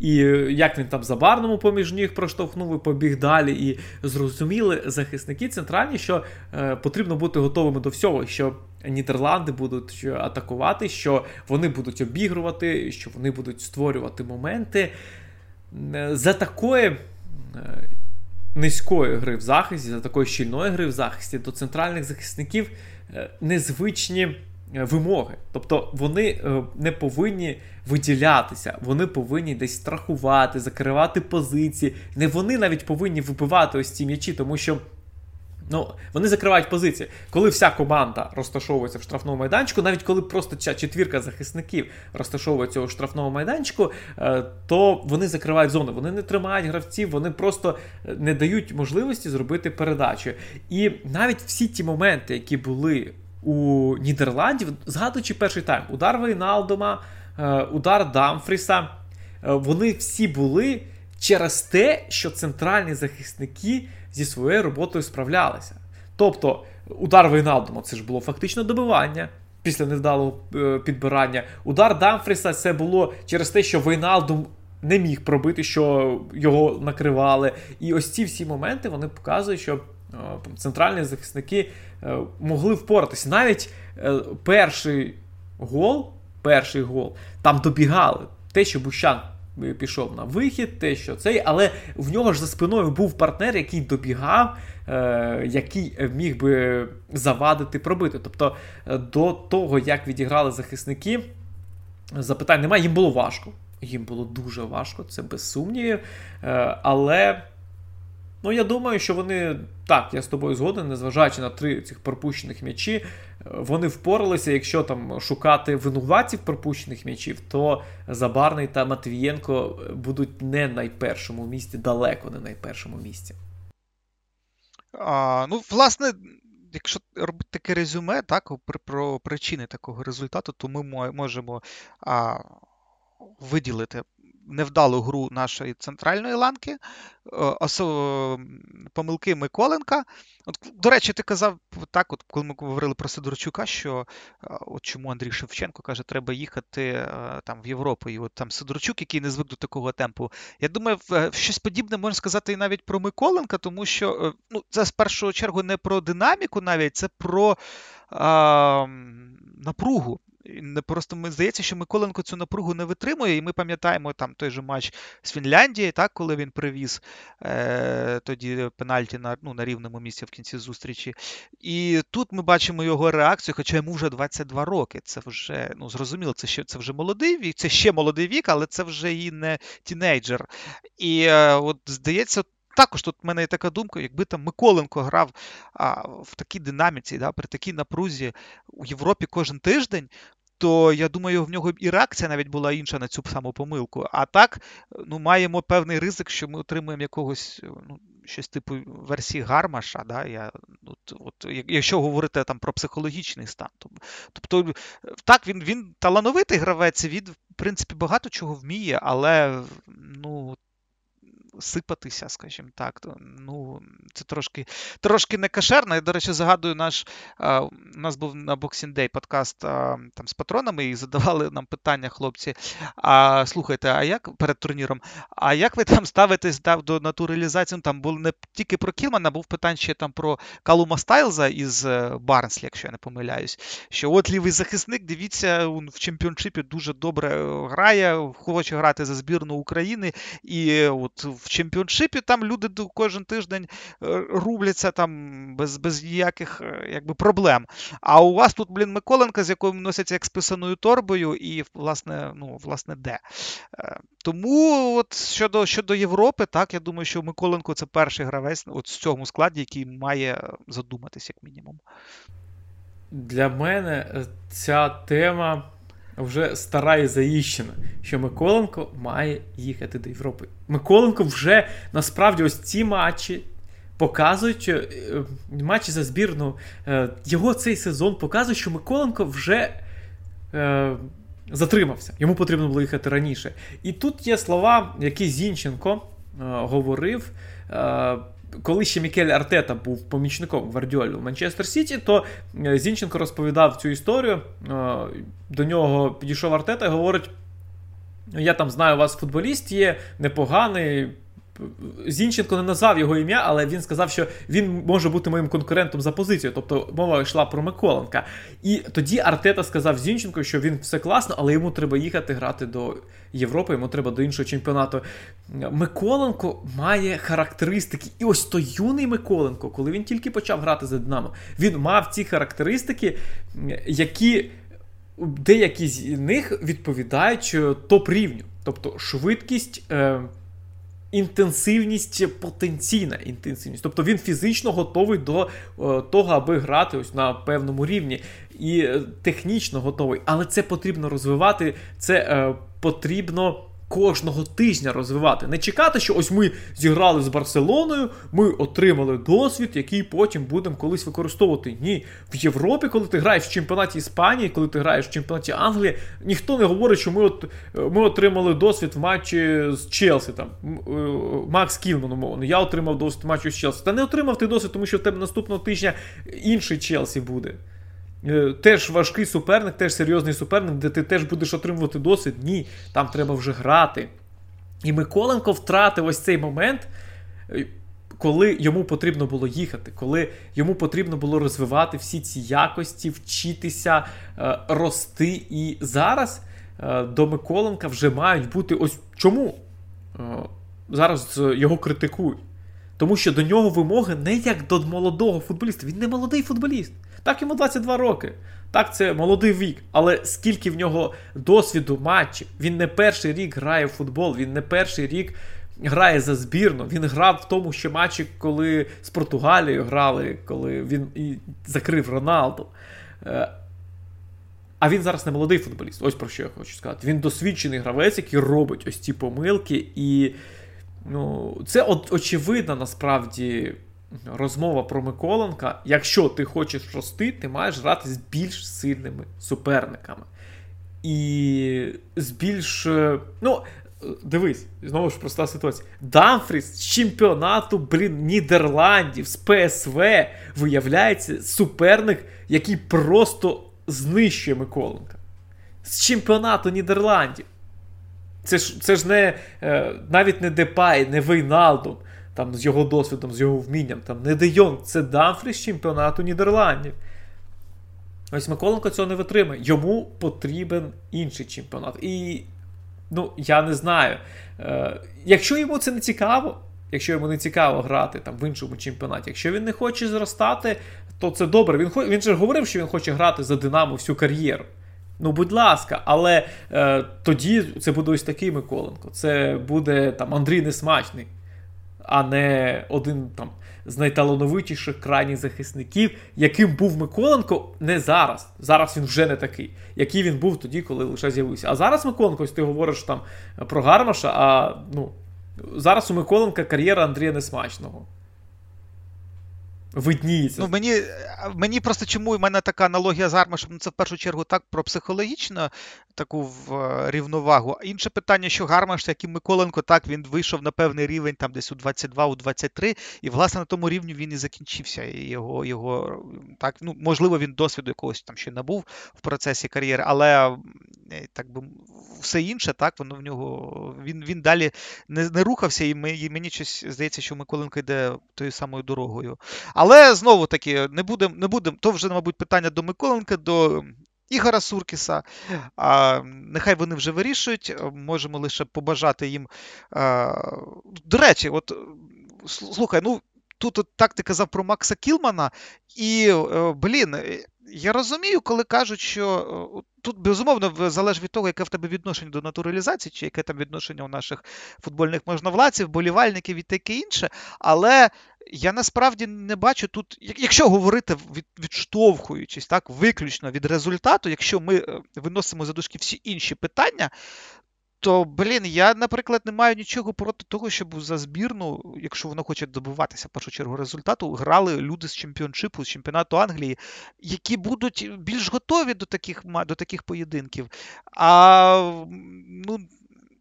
І як він там за барному поміж ніг проштовхнув і побіг далі. І зрозуміли захисники центральні, що е, потрібно бути готовими до всього, що Нідерланди будуть атакувати, що вони будуть обігрувати, що вони будуть створювати моменти. Е, за такої. Е, низької гри в захисті, за такої щільної гри в захисті до центральних захисників е, незвичні Е, вимоги. Тобто вони е, не повинні виділятися, вони повинні десь страхувати, закривати позиції. Не вони навіть повинні вибивати ось ці м'ячі, тому що. Ну, вони закривають позиції. Коли вся команда розташовується в штрафному майданчику, навіть коли просто ця четвірка захисників розташовується у штрафному майданчику, е, то вони закривають зону. Вони не тримають гравців, вони просто не дають можливості зробити передачу. І навіть всі ті моменти, які були у Нідерландів, згадуючи перший тайм, удар Вейналдома, е, удар Дамфріса, е, вони всі були через те, що центральні захисники зі своєю роботою справлялися. Тобто, удар Вейналдома це ж було фактично добивання. Після невдалого е, підбирання. Удар Дамфріса це було через те, що Вейналдум не міг пробити, що його накривали. І ось ці всі моменти вони показують, що центральні захисники е, могли впоратися. Навіть е, перший гол, перший гол, там добігали. Те, що Бущан е, пішов на вихід, те, що цей, але в нього ж за спиною був партнер, який добігав, який міг би завадити пробити. Тобто до того, як відіграли захисники, запитань немає, їм було важко. Їм було дуже важко, це без сумнівів. Але Ну, я думаю, що вони так, я з тобою згоден, незважаючи на три цих пропущених м'ячі, е, вони впоралися. Якщо там шукати винуватців пропущених м'ячів, то Забарний та Матвієнко будуть не на найпершому місці, далеко не на найпершому місці. А, Ну, власне, якщо робити таке резюме, так, про причини такого результату, то ми можемо а, виділити невдалу гру нашої центральної ланки, е, помилки Миколенка. От, До речі, ти казав так, от коли ми говорили про Сидорчука, що е, от чому Андрій Шевченко каже, треба їхати е, там в Європу. І от там Сидорчук, який не звик до такого темпу. Я думаю, щось подібне можна сказати і навіть про Миколенка, тому що ну, це з першого чергу не про динаміку, навіть це про а, напругу. Просто ми здається, що Миколенко цю напругу не витримує, і ми пам'ятаємо там той же матч з Фінляндії, так, коли він привіз е, тоді пенальті на ну, на рівному місці в кінці зустрічі. І тут ми бачимо його реакцію, хоча йому вже 22 роки. Це вже ну, зрозуміло, це ще це вже молодий вік, це ще молодий вік, але це вже і не тінейджер. І е, от здається. Також тут в мене є така думка, якби там Миколенко грав а, в такій динаміці, да, при такій напрузі у Європі кожен тиждень, то я думаю, в нього і реакція навіть була інша на цю саму помилку. А так, ну, маємо певний ризик, що ми отримуємо якогось ну, щось типу версії Гармаша. Да? Я, от, от, Якщо говорити там про психологічний стан. Тобто, так, він він талановитий гравець, він, в принципі, багато чого вміє, але ну, сипатися, скажімо так. Ну, Це трошки трошки не кашерно. Я, до речі, згадую, наш у нас був на Boxing Day подкаст там з патронами і задавали нам питання, хлопці. А слухайте, а як перед турніром? А як ви там ставитесь да, до натуралізації? Ну, там було не тільки про Кілмана, був питання ще там про Калума Стайлза із е, Барнслі, якщо я не помиляюсь. Що от лівий захисник, дивіться, він в чемпіоншипі дуже добре грає, хоче грати за збірну України. І от в чемпіоншипі там люди кожен тиждень е, рубляться там без без ніяких е, якби, проблем. А у вас тут, блін, Миколенка, з якою носяться як з писаною торбою, і, власне, ну, власне, де. Е, тому от щодо щодо Європи, так, я думаю, що Миколенко це перший гравець от в цьому складі, який має задуматись, як мінімум. Для мене ця тема вже стара і заїщена, що Миколенко має їхати до Європи. Миколенко вже насправді ось ці матчі показують е, матчі за збірну. Е, його цей сезон показує, що Миколенко вже е, затримався. Йому потрібно було їхати раніше. І тут є слова, які Зінченко е, говорив. Е, коли ще Мікель Артета був помічником Гвардіолі у Манчестер Сіті, то е, Зінченко розповідав цю історію. Е, до нього підійшов Артета і говорить: я там знаю, у вас футболіст є непоганий. Зінченко не назвав його ім'я, але він сказав, що він може бути моїм конкурентом за позицію. Тобто мова йшла про Миколенка. І тоді Артета сказав Зінченко, що він все класно, але йому треба їхати грати до Європи, йому треба до іншого чемпіонату. Миколенко має характеристики. І ось той юний Миколенко, коли він тільки почав грати за Динамо, він мав ці характеристики, які деякі з них відповідають топ рівню. Тобто швидкість. Е, інтенсивність потенційна інтенсивність. Тобто він фізично готовий до е, того, аби грати ось на певному рівні. І е, технічно готовий. Але це потрібно розвивати, це е, потрібно кожного тижня розвивати. Не чекати, що ось ми зіграли з Барселоною, ми отримали досвід, який потім будемо колись використовувати. Ні, в Європі, коли ти граєш в чемпіонаті Іспанії, коли ти граєш в чемпіонаті Англії, ніхто не говорить, що ми от, ми отримали досвід в матчі з Челсі. Там е, Макс Кілман, умовно. Я отримав досвід в матчі з Челсі. Та не отримав ти досвід, тому що в тебе наступного тижня інший Челсі буде. Е, теж важкий суперник, теж серйозний суперник, де ти теж будеш отримувати досвід. Ні, там треба вже грати. І Миколенко втратив ось цей момент, е, коли йому потрібно було їхати, коли йому потрібно було розвивати всі ці якості, вчитися, е, рости. І зараз до Миколенка вже мають бути ось чому зараз його критикують. Тому що до нього вимоги не як до молодого футболіста. Він не молодий футболіст. Так йому 22 роки. Так, це молодий вік. Але скільки в нього досвіду матчів, він не перший рік грає в футбол, він не перший рік грає за збірну. Він грав в тому, що матчі, коли з Португалією грали, коли він і закрив Роналду. Е, а він зараз не молодий футболіст. Ось про що я хочу сказати. Він досвідчений гравець, який робить ось ці помилки. І ну, це очевидна насправді розмова про Миколенка. Якщо ти хочеш рости, ти маєш грати з більш сильними суперниками. І з більш. Е, ну, Дивись, знову ж проста ситуація. Дамфріс з чемпіонату, блін, Нідерландів, з ПСВ виявляється суперник, який просто знищує Миколенка. З чемпіонату Нідерландів. Це ж це ж не е, навіть не Депай, не Вейналдум, там з його досвідом, з його вмінням, там не Де Йонг, це Дамфрі з чемпіонату Нідерландів. Ось Миколенко цього не витримає. Йому потрібен інший чемпіонат. І ну, я не знаю. Е, Якщо йому це не цікаво, якщо йому не цікаво грати там в іншому чемпіонаті, якщо він не хоче зростати, то це добре. Він він же говорив, що він хоче грати за Динамо всю кар'єру. Ну, будь ласка, але е, тоді це буде ось такий Миколенко. Це буде там Андрій Несмачний, а не один там з найталановитіших крайніх захисників, яким був Миколенко не зараз. Зараз він вже не такий, який він був тоді, коли лише з'явився. А зараз Миколенко, ось ти говориш там про Гармаша, а ну, зараз у Миколенка кар'єра Андрія Несмачного видніється. Ну, Мені мені просто чому в мене така аналогія з Армашем, ну це в першу чергу так про психологічну таку в е, рівновагу. Інше питання, що Гармаш, як і Миколенко, так він вийшов на певний рівень, там десь у 22, у 23, і власне на тому рівні він і закінчився. І його, його так, ну можливо, він досвіду якогось там ще набув в процесі кар'єри, але е, так би все інше, так, воно в нього він він далі не не рухався, і мені щось здається, що Миколенко йде тою самою дорогою. Але знову таки, не будемо, не будем, то вже, мабуть, питання до Миколенка, до Ігора Суркіса. А, Нехай вони вже вирішують. Можемо лише побажати їм. А, До речі, от слухай, ну. Тут от, так ти казав про Макса Кілмана, і, е, блін, я розумію, коли кажуть, що тут безумовно залежить від того, яке в тебе відношення до натуралізації, чи яке там відношення у наших футбольних можновладців, болівальників і таке інше. Але я насправді не бачу тут, якщо говорити від, відштовхуючись так, виключно від результату, якщо ми е, виносимо за дужки всі інші питання, то, блін, я, наприклад, не маю нічого проти того, щоб за збірну, якщо вона хоче добиватися в першу чергу результату, грали люди з чемпіоншипу, з чемпіонату Англії, які будуть більш готові до таких до таких поєдинків. А ну,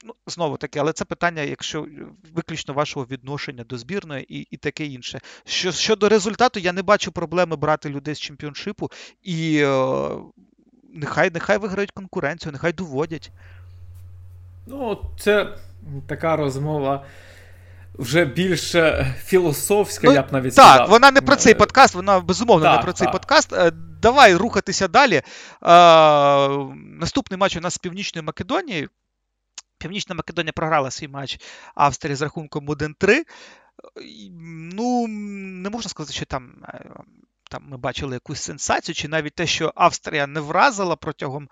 ну, знову таки, але це питання, якщо виключно вашого відношення до збірної і і таке інше. Що, Щодо результату, я не бачу проблеми брати людей з чемпіоншипу і е, нехай, нехай виграють конкуренцію, нехай доводять. Ну, це така розмова. Вже більш філософська, ну, я б навіть так, сказав. Так, вона не про цей е, подкаст, вона безумовно так, не про цей так. подкаст. Е, давай рухатися далі. А, Наступний матч у нас з Північною Македонією. Північна Македонія програла свій матч Австрії з рахунком 1-3. Ну, не можна сказати, що там е, там ми бачили якусь сенсацію, чи навіть те, що Австрія не вразила протягом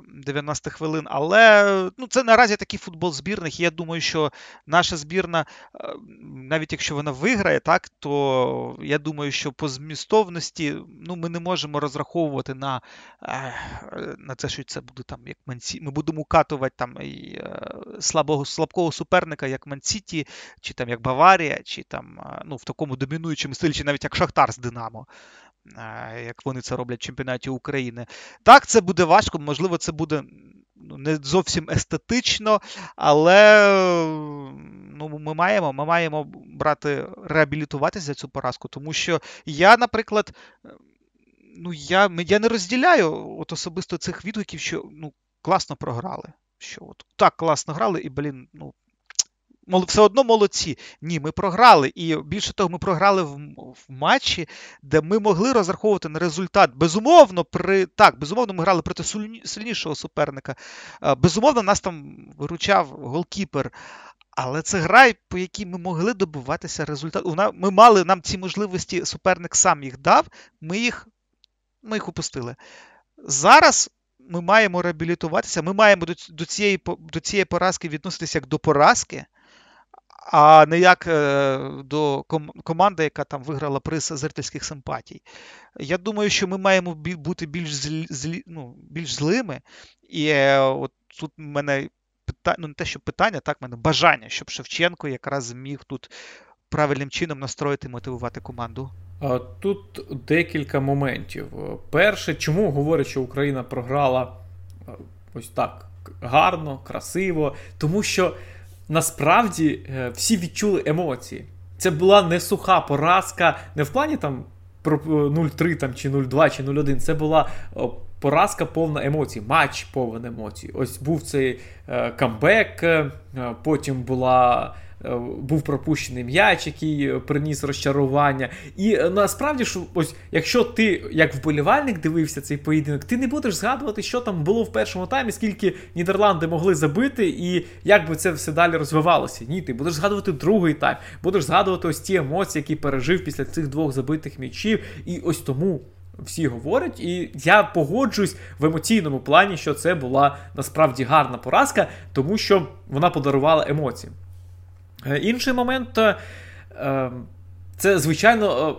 90 хвилин. Але ну, це наразі такий футбол збірних. Я думаю, що наша збірна, е, навіть якщо вона виграє, так, то я думаю, що по змістовності ну, ми не можемо розраховувати на е, на це, що це буде там як Манці. Ми будемо укатувати там і е, слабого слабкого суперника, як Мансіті, чи там як Баварія, чи там ну, в такому домінуючому стилі, чи навіть як Шахтар з Динамо як вони це роблять в чемпіонаті України. Так, це буде важко, можливо, це буде ну, не зовсім естетично, але ну, ми маємо ми маємо брати, реабілітуватися за цю поразку, тому що я, наприклад, ну, я я не розділяю от особисто цих відгуків, що ну, класно програли. Що от так класно грали, і, блін, ну, все одно молодці. Ні, ми програли. І більше того, ми програли в, в матчі, де ми могли розраховувати на результат. Безумовно, при так, безумовно, ми грали проти сильнішого суперника. Безумовно, нас там виручав голкіпер. Але це гра, по якій ми могли добиватися результату. Ми мали нам ці можливості, суперник сам їх дав, ми їх ми їх упустили. Зараз ми маємо реабілітуватися, ми маємо до, цієї до цієї поразки відноситися як до поразки. А не як е, до команди, яка там виграла приз зрительських симпатій. Я думаю, що ми маємо бути більш злі, ну, більш злими. І е, от тут в мене питання, ну не те, що питання, так в мене бажання, щоб Шевченко якраз зміг тут правильним чином настроїти і мотивувати команду. Тут декілька моментів. Перше, чому говорять, що Україна програла ось так гарно, красиво, тому що насправді е, всі відчули емоції. Це була не суха поразка, не в плані там про 0-3 там, чи 0-2, чи 0-1. Це була поразка повна емоцій, матч повен емоцій. Ось був цей е, камбек, е, потім була Е, був пропущений м'яч, який приніс розчарування. І е, насправді, що ось, якщо ти, як вболівальник, дивився цей поєдинок, ти не будеш згадувати, що там було в першому таймі, скільки Нідерланди могли забити, і як би це все далі розвивалося. Ні, ти будеш згадувати другий тайм, будеш згадувати ось ті емоції, які пережив після цих двох забитих м'ячів. І ось тому. Всі говорять, і я погоджуюсь в емоційному плані, що це була насправді гарна поразка, тому що вона подарувала емоції. Е, інший момент е, ем, це, звичайно, е,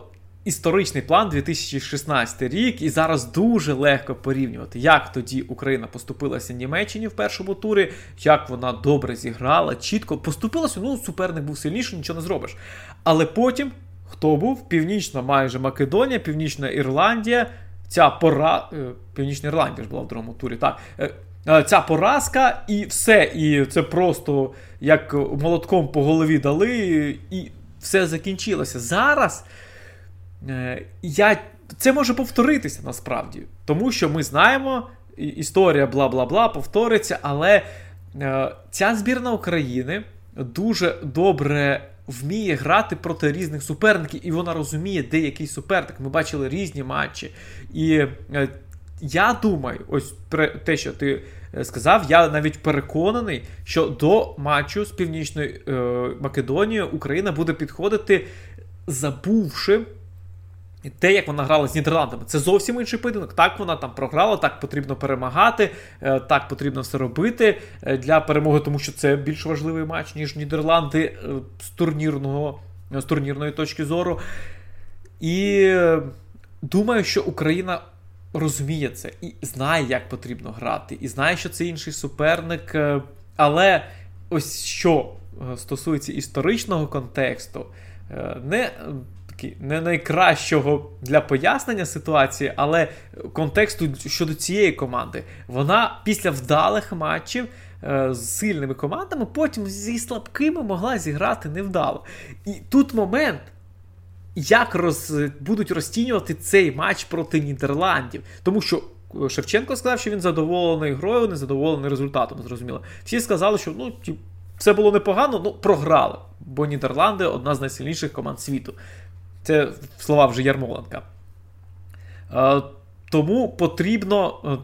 історичний план 2016 рік, і зараз дуже легко порівнювати, як тоді Україна поступилася Німеччині в першому турі, як вона добре зіграла, чітко поступилася. Ну, суперник був сильніший, нічого не зробиш. Але потім хто був? Північна майже Македонія, Північна Ірландія. Ця пора. Північна Ірландія ж була в другому турі. так. Е, ця поразка, і все. І це просто як молотком по голові дали, і все закінчилося. Зараз е, я, це може повторитися насправді, тому що ми знаємо, історія бла бла бла повториться, але е, ця збірна України дуже добре. Вміє грати проти різних суперників, і вона розуміє, де який суперник. Ми бачили різні матчі. І я думаю, ось про те, що ти е, сказав, я навіть переконаний, що до матчу з Північною е, Македонією Україна буде підходити, забувши. Те, як вона грала з Нідерландами, це зовсім інший поєдинок. Так вона там програла, так потрібно перемагати, е, так потрібно все робити е, для перемоги, тому що це більш важливий матч, ніж Нідерланди з турнірного, з турнірної точки зору. І думаю, що Україна розуміє це і знає, як потрібно грати, і знає, що це інший суперник. Е, але ось що е, стосується історичного контексту, е, не не найкращого для пояснення ситуації, але контексту щодо цієї команди, вона після вдалих матчів. З сильними командами, потім зі слабкими могла зіграти невдало. І тут момент, як роз, будуть розцінювати цей матч проти Нідерландів. Тому що Шевченко сказав, що він задоволений грою, не задоволений результатом. Зрозуміло. Всі сказали, що ну, все було непогано, ну програли. Бо Нідерланди одна з найсильніших команд світу. Це слова вже Ярмоленка. Е, тому потрібно е,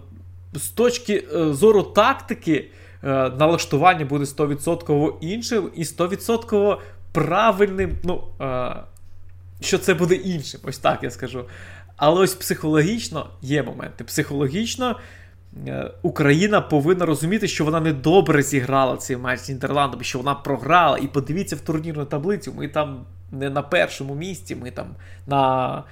з точки е, зору тактики е, налаштування буде 100% іншим і 100% правильним. ну, е, що це буде іншим, ось так я скажу. Але ось психологічно є моменти. Психологічно е, Україна повинна розуміти, що вона не добре зіграла цей матч з Нідерландами, що вона програла. І подивіться в турнірну таблицю. Ми там не на першому місці, ми там на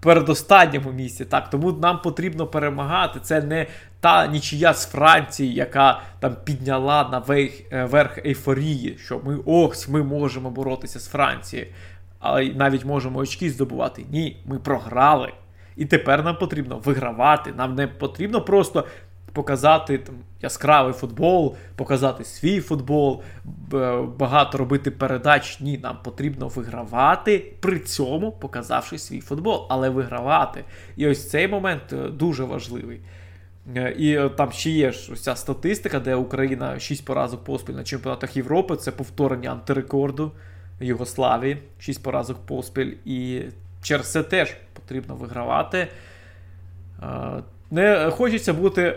передостанньому місці. Так, Тому нам потрібно перемагати. Це не та нічия з Франції, яка там підняла на е, верх ейфорії, що ми ось ми можемо боротися з Францією але навіть можемо очки здобувати. Ні, ми програли. І тепер нам потрібно вигравати. Нам не потрібно просто показати там, яскравий футбол, показати свій футбол, багато робити передач. Ні, нам потрібно вигравати, при цьому показавши свій футбол, але вигравати. І ось цей момент е, дуже важливий. Е, і е, там ще є ж ось ця статистика, де Україна 6 поразок поспіль на чемпіонатах Європи. Це повторення антирекорду. Югославії, 6 поразок поспіль. І через це теж потрібно вигравати. Не хочеться бути.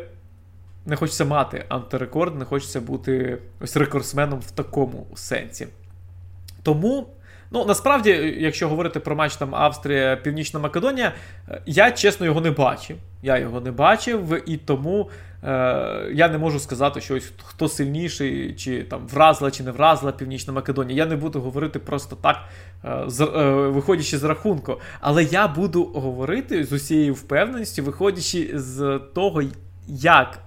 Не хочеться мати антирекорд, не хочеться бути ось рекордсменом в такому сенсі. Тому Ну, насправді, якщо говорити про матч там Австрія, Північна Македонія, я чесно його не бачив. Я його не бачив, і тому е, я не можу сказати, що ось хто сильніший, чи там вразила, чи не вразила Північна Македонія. Я не буду говорити просто так, е, е, виходячи з рахунку. Але я буду говорити з усією впевненістю, виходячи з того, як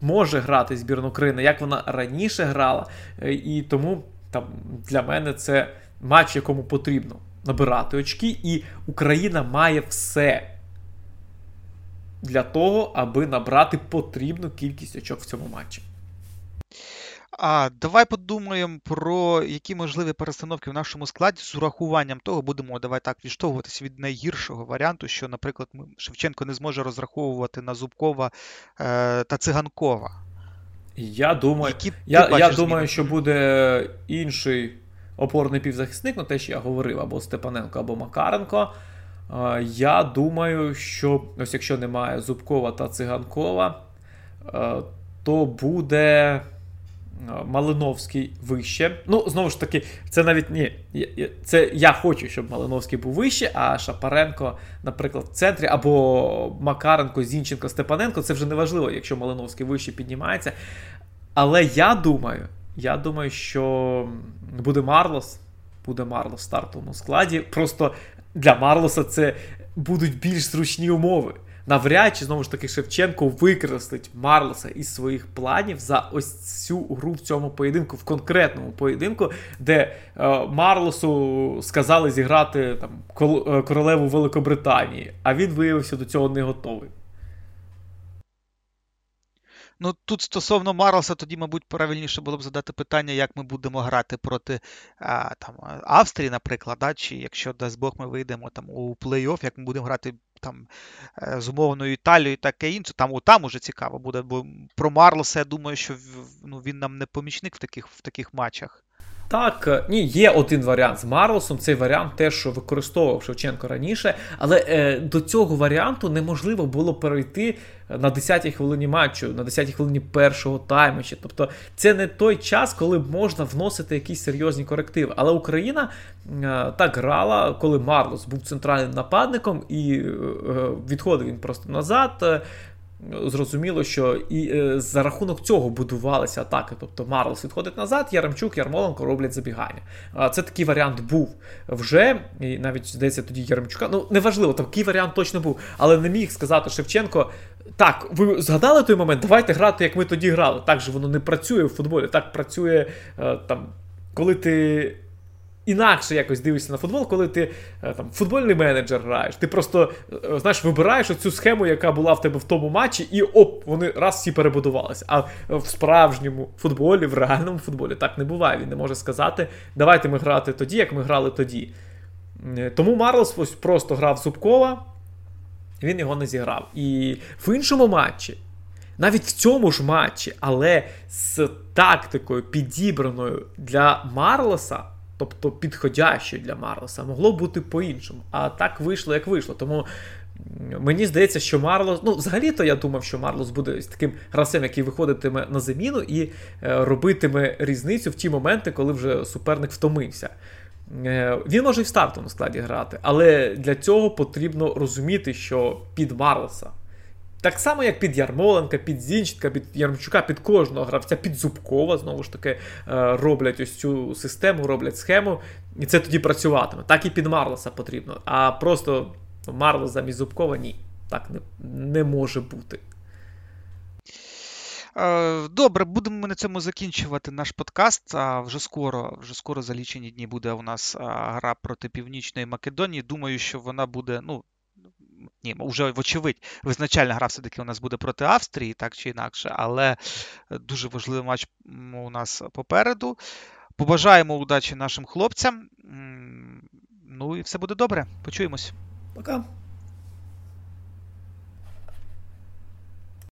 може грати збірна України, як вона раніше грала. Е, і тому там для мене це матч, якому потрібно набирати очки, і Україна має все для того, аби набрати потрібну кількість очок в цьому матчі. А давай подумаємо про які можливі перестановки в нашому складі з урахуванням того, будемо давай так відштовхуватися від найгіршого варіанту, що, наприклад, Шевченко не зможе розраховувати на Зубкова е, та Циганкова. Я думаю, які я, я думаю, що буде інший опорний півзахисник, ну те, що я говорив, або Степаненко, або Макаренко. Е, я думаю, що ось якщо немає Зубкова та Циганкова, е, то буде. Малиновський вище. Ну, знову ж таки, це навіть ні. Це я хочу, щоб Малиновський був вище, а Шапаренко, наприклад, в центрі, або Макаренко, Зінченко, Степаненко. Це вже не важливо, якщо Малиновський вище піднімається. Але я думаю, я думаю, що буде Марлос. Буде Марлос в стартовому складі. Просто для Марлоса це будуть більш зручні умови навряд чи знову ж таки Шевченко викреслить Марлоса із своїх планів за ось цю гру в цьому поєдинку, в конкретному поєдинку, де е, Марлосу сказали зіграти там е, королеву Великобританії, а він виявився до цього не готовий. Ну, тут стосовно Марлоса, тоді, мабуть, правильніше було б задати питання, як ми будемо грати проти а, там, Австрії, наприклад, да? чи якщо дасть Бог ми вийдемо там у плей-офф, як ми будемо грати там е, з умовною Італією таке інше. Там там уже цікаво буде. Бо про Марлоса, я думаю, що ну, він нам не помічник в таких, в таких матчах. Так, е, ні, є один варіант з Марлосом. Цей варіант теж що використовував Шевченко раніше, але е, до цього варіанту неможливо було перейти на 10-й хвилині матчу, на 10-й хвилині першого таймача. Тобто це не той час, коли можна вносити якісь серйозні корективи. Але Україна е, так грала, коли Марлос був центральним нападником і е, відходив він просто назад зрозуміло, що і е, за рахунок цього будувалися атаки. Тобто Марлос відходить назад, Яремчук, Ярмоленко роблять забігання. А Це такий варіант був вже. І навіть здається, тоді Яремчука. Ну, неважливо, такий варіант точно був. Але не міг сказати Шевченко. Так, ви згадали той момент? Давайте грати, як ми тоді грали. Так же воно не працює в футболі. Так працює е, там, коли ти інакше якось дивишся на футбол, коли ти е, там футбольний менеджер граєш. Ти просто е, знаєш, вибираєш оцю схему, яка була в тебе в тому матчі, і оп, вони раз всі перебудувалися. А в справжньому футболі, в реальному футболі так не буває. Він не може сказати, давайте ми грати тоді, як ми грали тоді. Е, тому Марлос ось просто грав Зубкова, він його не зіграв. І в іншому матчі. Навіть в цьому ж матчі, але з тактикою підібраною для Марлоса, тобто підходяще для Марлоса, могло бути по-іншому. А так вийшло, як вийшло. Тому мені здається, що Марлос. Ну, взагалі-то я думав, що Марлос буде таким гравцем, який виходитиме на заміну і е, робитиме різницю в ті моменти, коли вже суперник втомився. Е, він може і в стартовому складі грати, але для цього потрібно розуміти, що під Марлоса так само, як під Ярмоленка, під Зінченка, під Ярмчука, під кожного гравця, під Зубкова, знову ж таки, е, роблять ось цю систему, роблять схему, і це тоді працюватиме. Так і під Марлоса потрібно. А просто Марлос замість Зубкова ні. Так не, не може бути. Е, добре, будемо на цьому закінчувати наш подкаст. А вже скоро, вже скоро за лічені дні буде у нас гра проти Північної Македонії. Думаю, що вона буде, ну, ні, вже вочевидь, визначальна гра все-таки у нас буде проти Австрії, так чи інакше, але дуже важливий матч у нас попереду. Побажаємо удачі нашим хлопцям. Ну і все буде добре. Почуємось. Пока.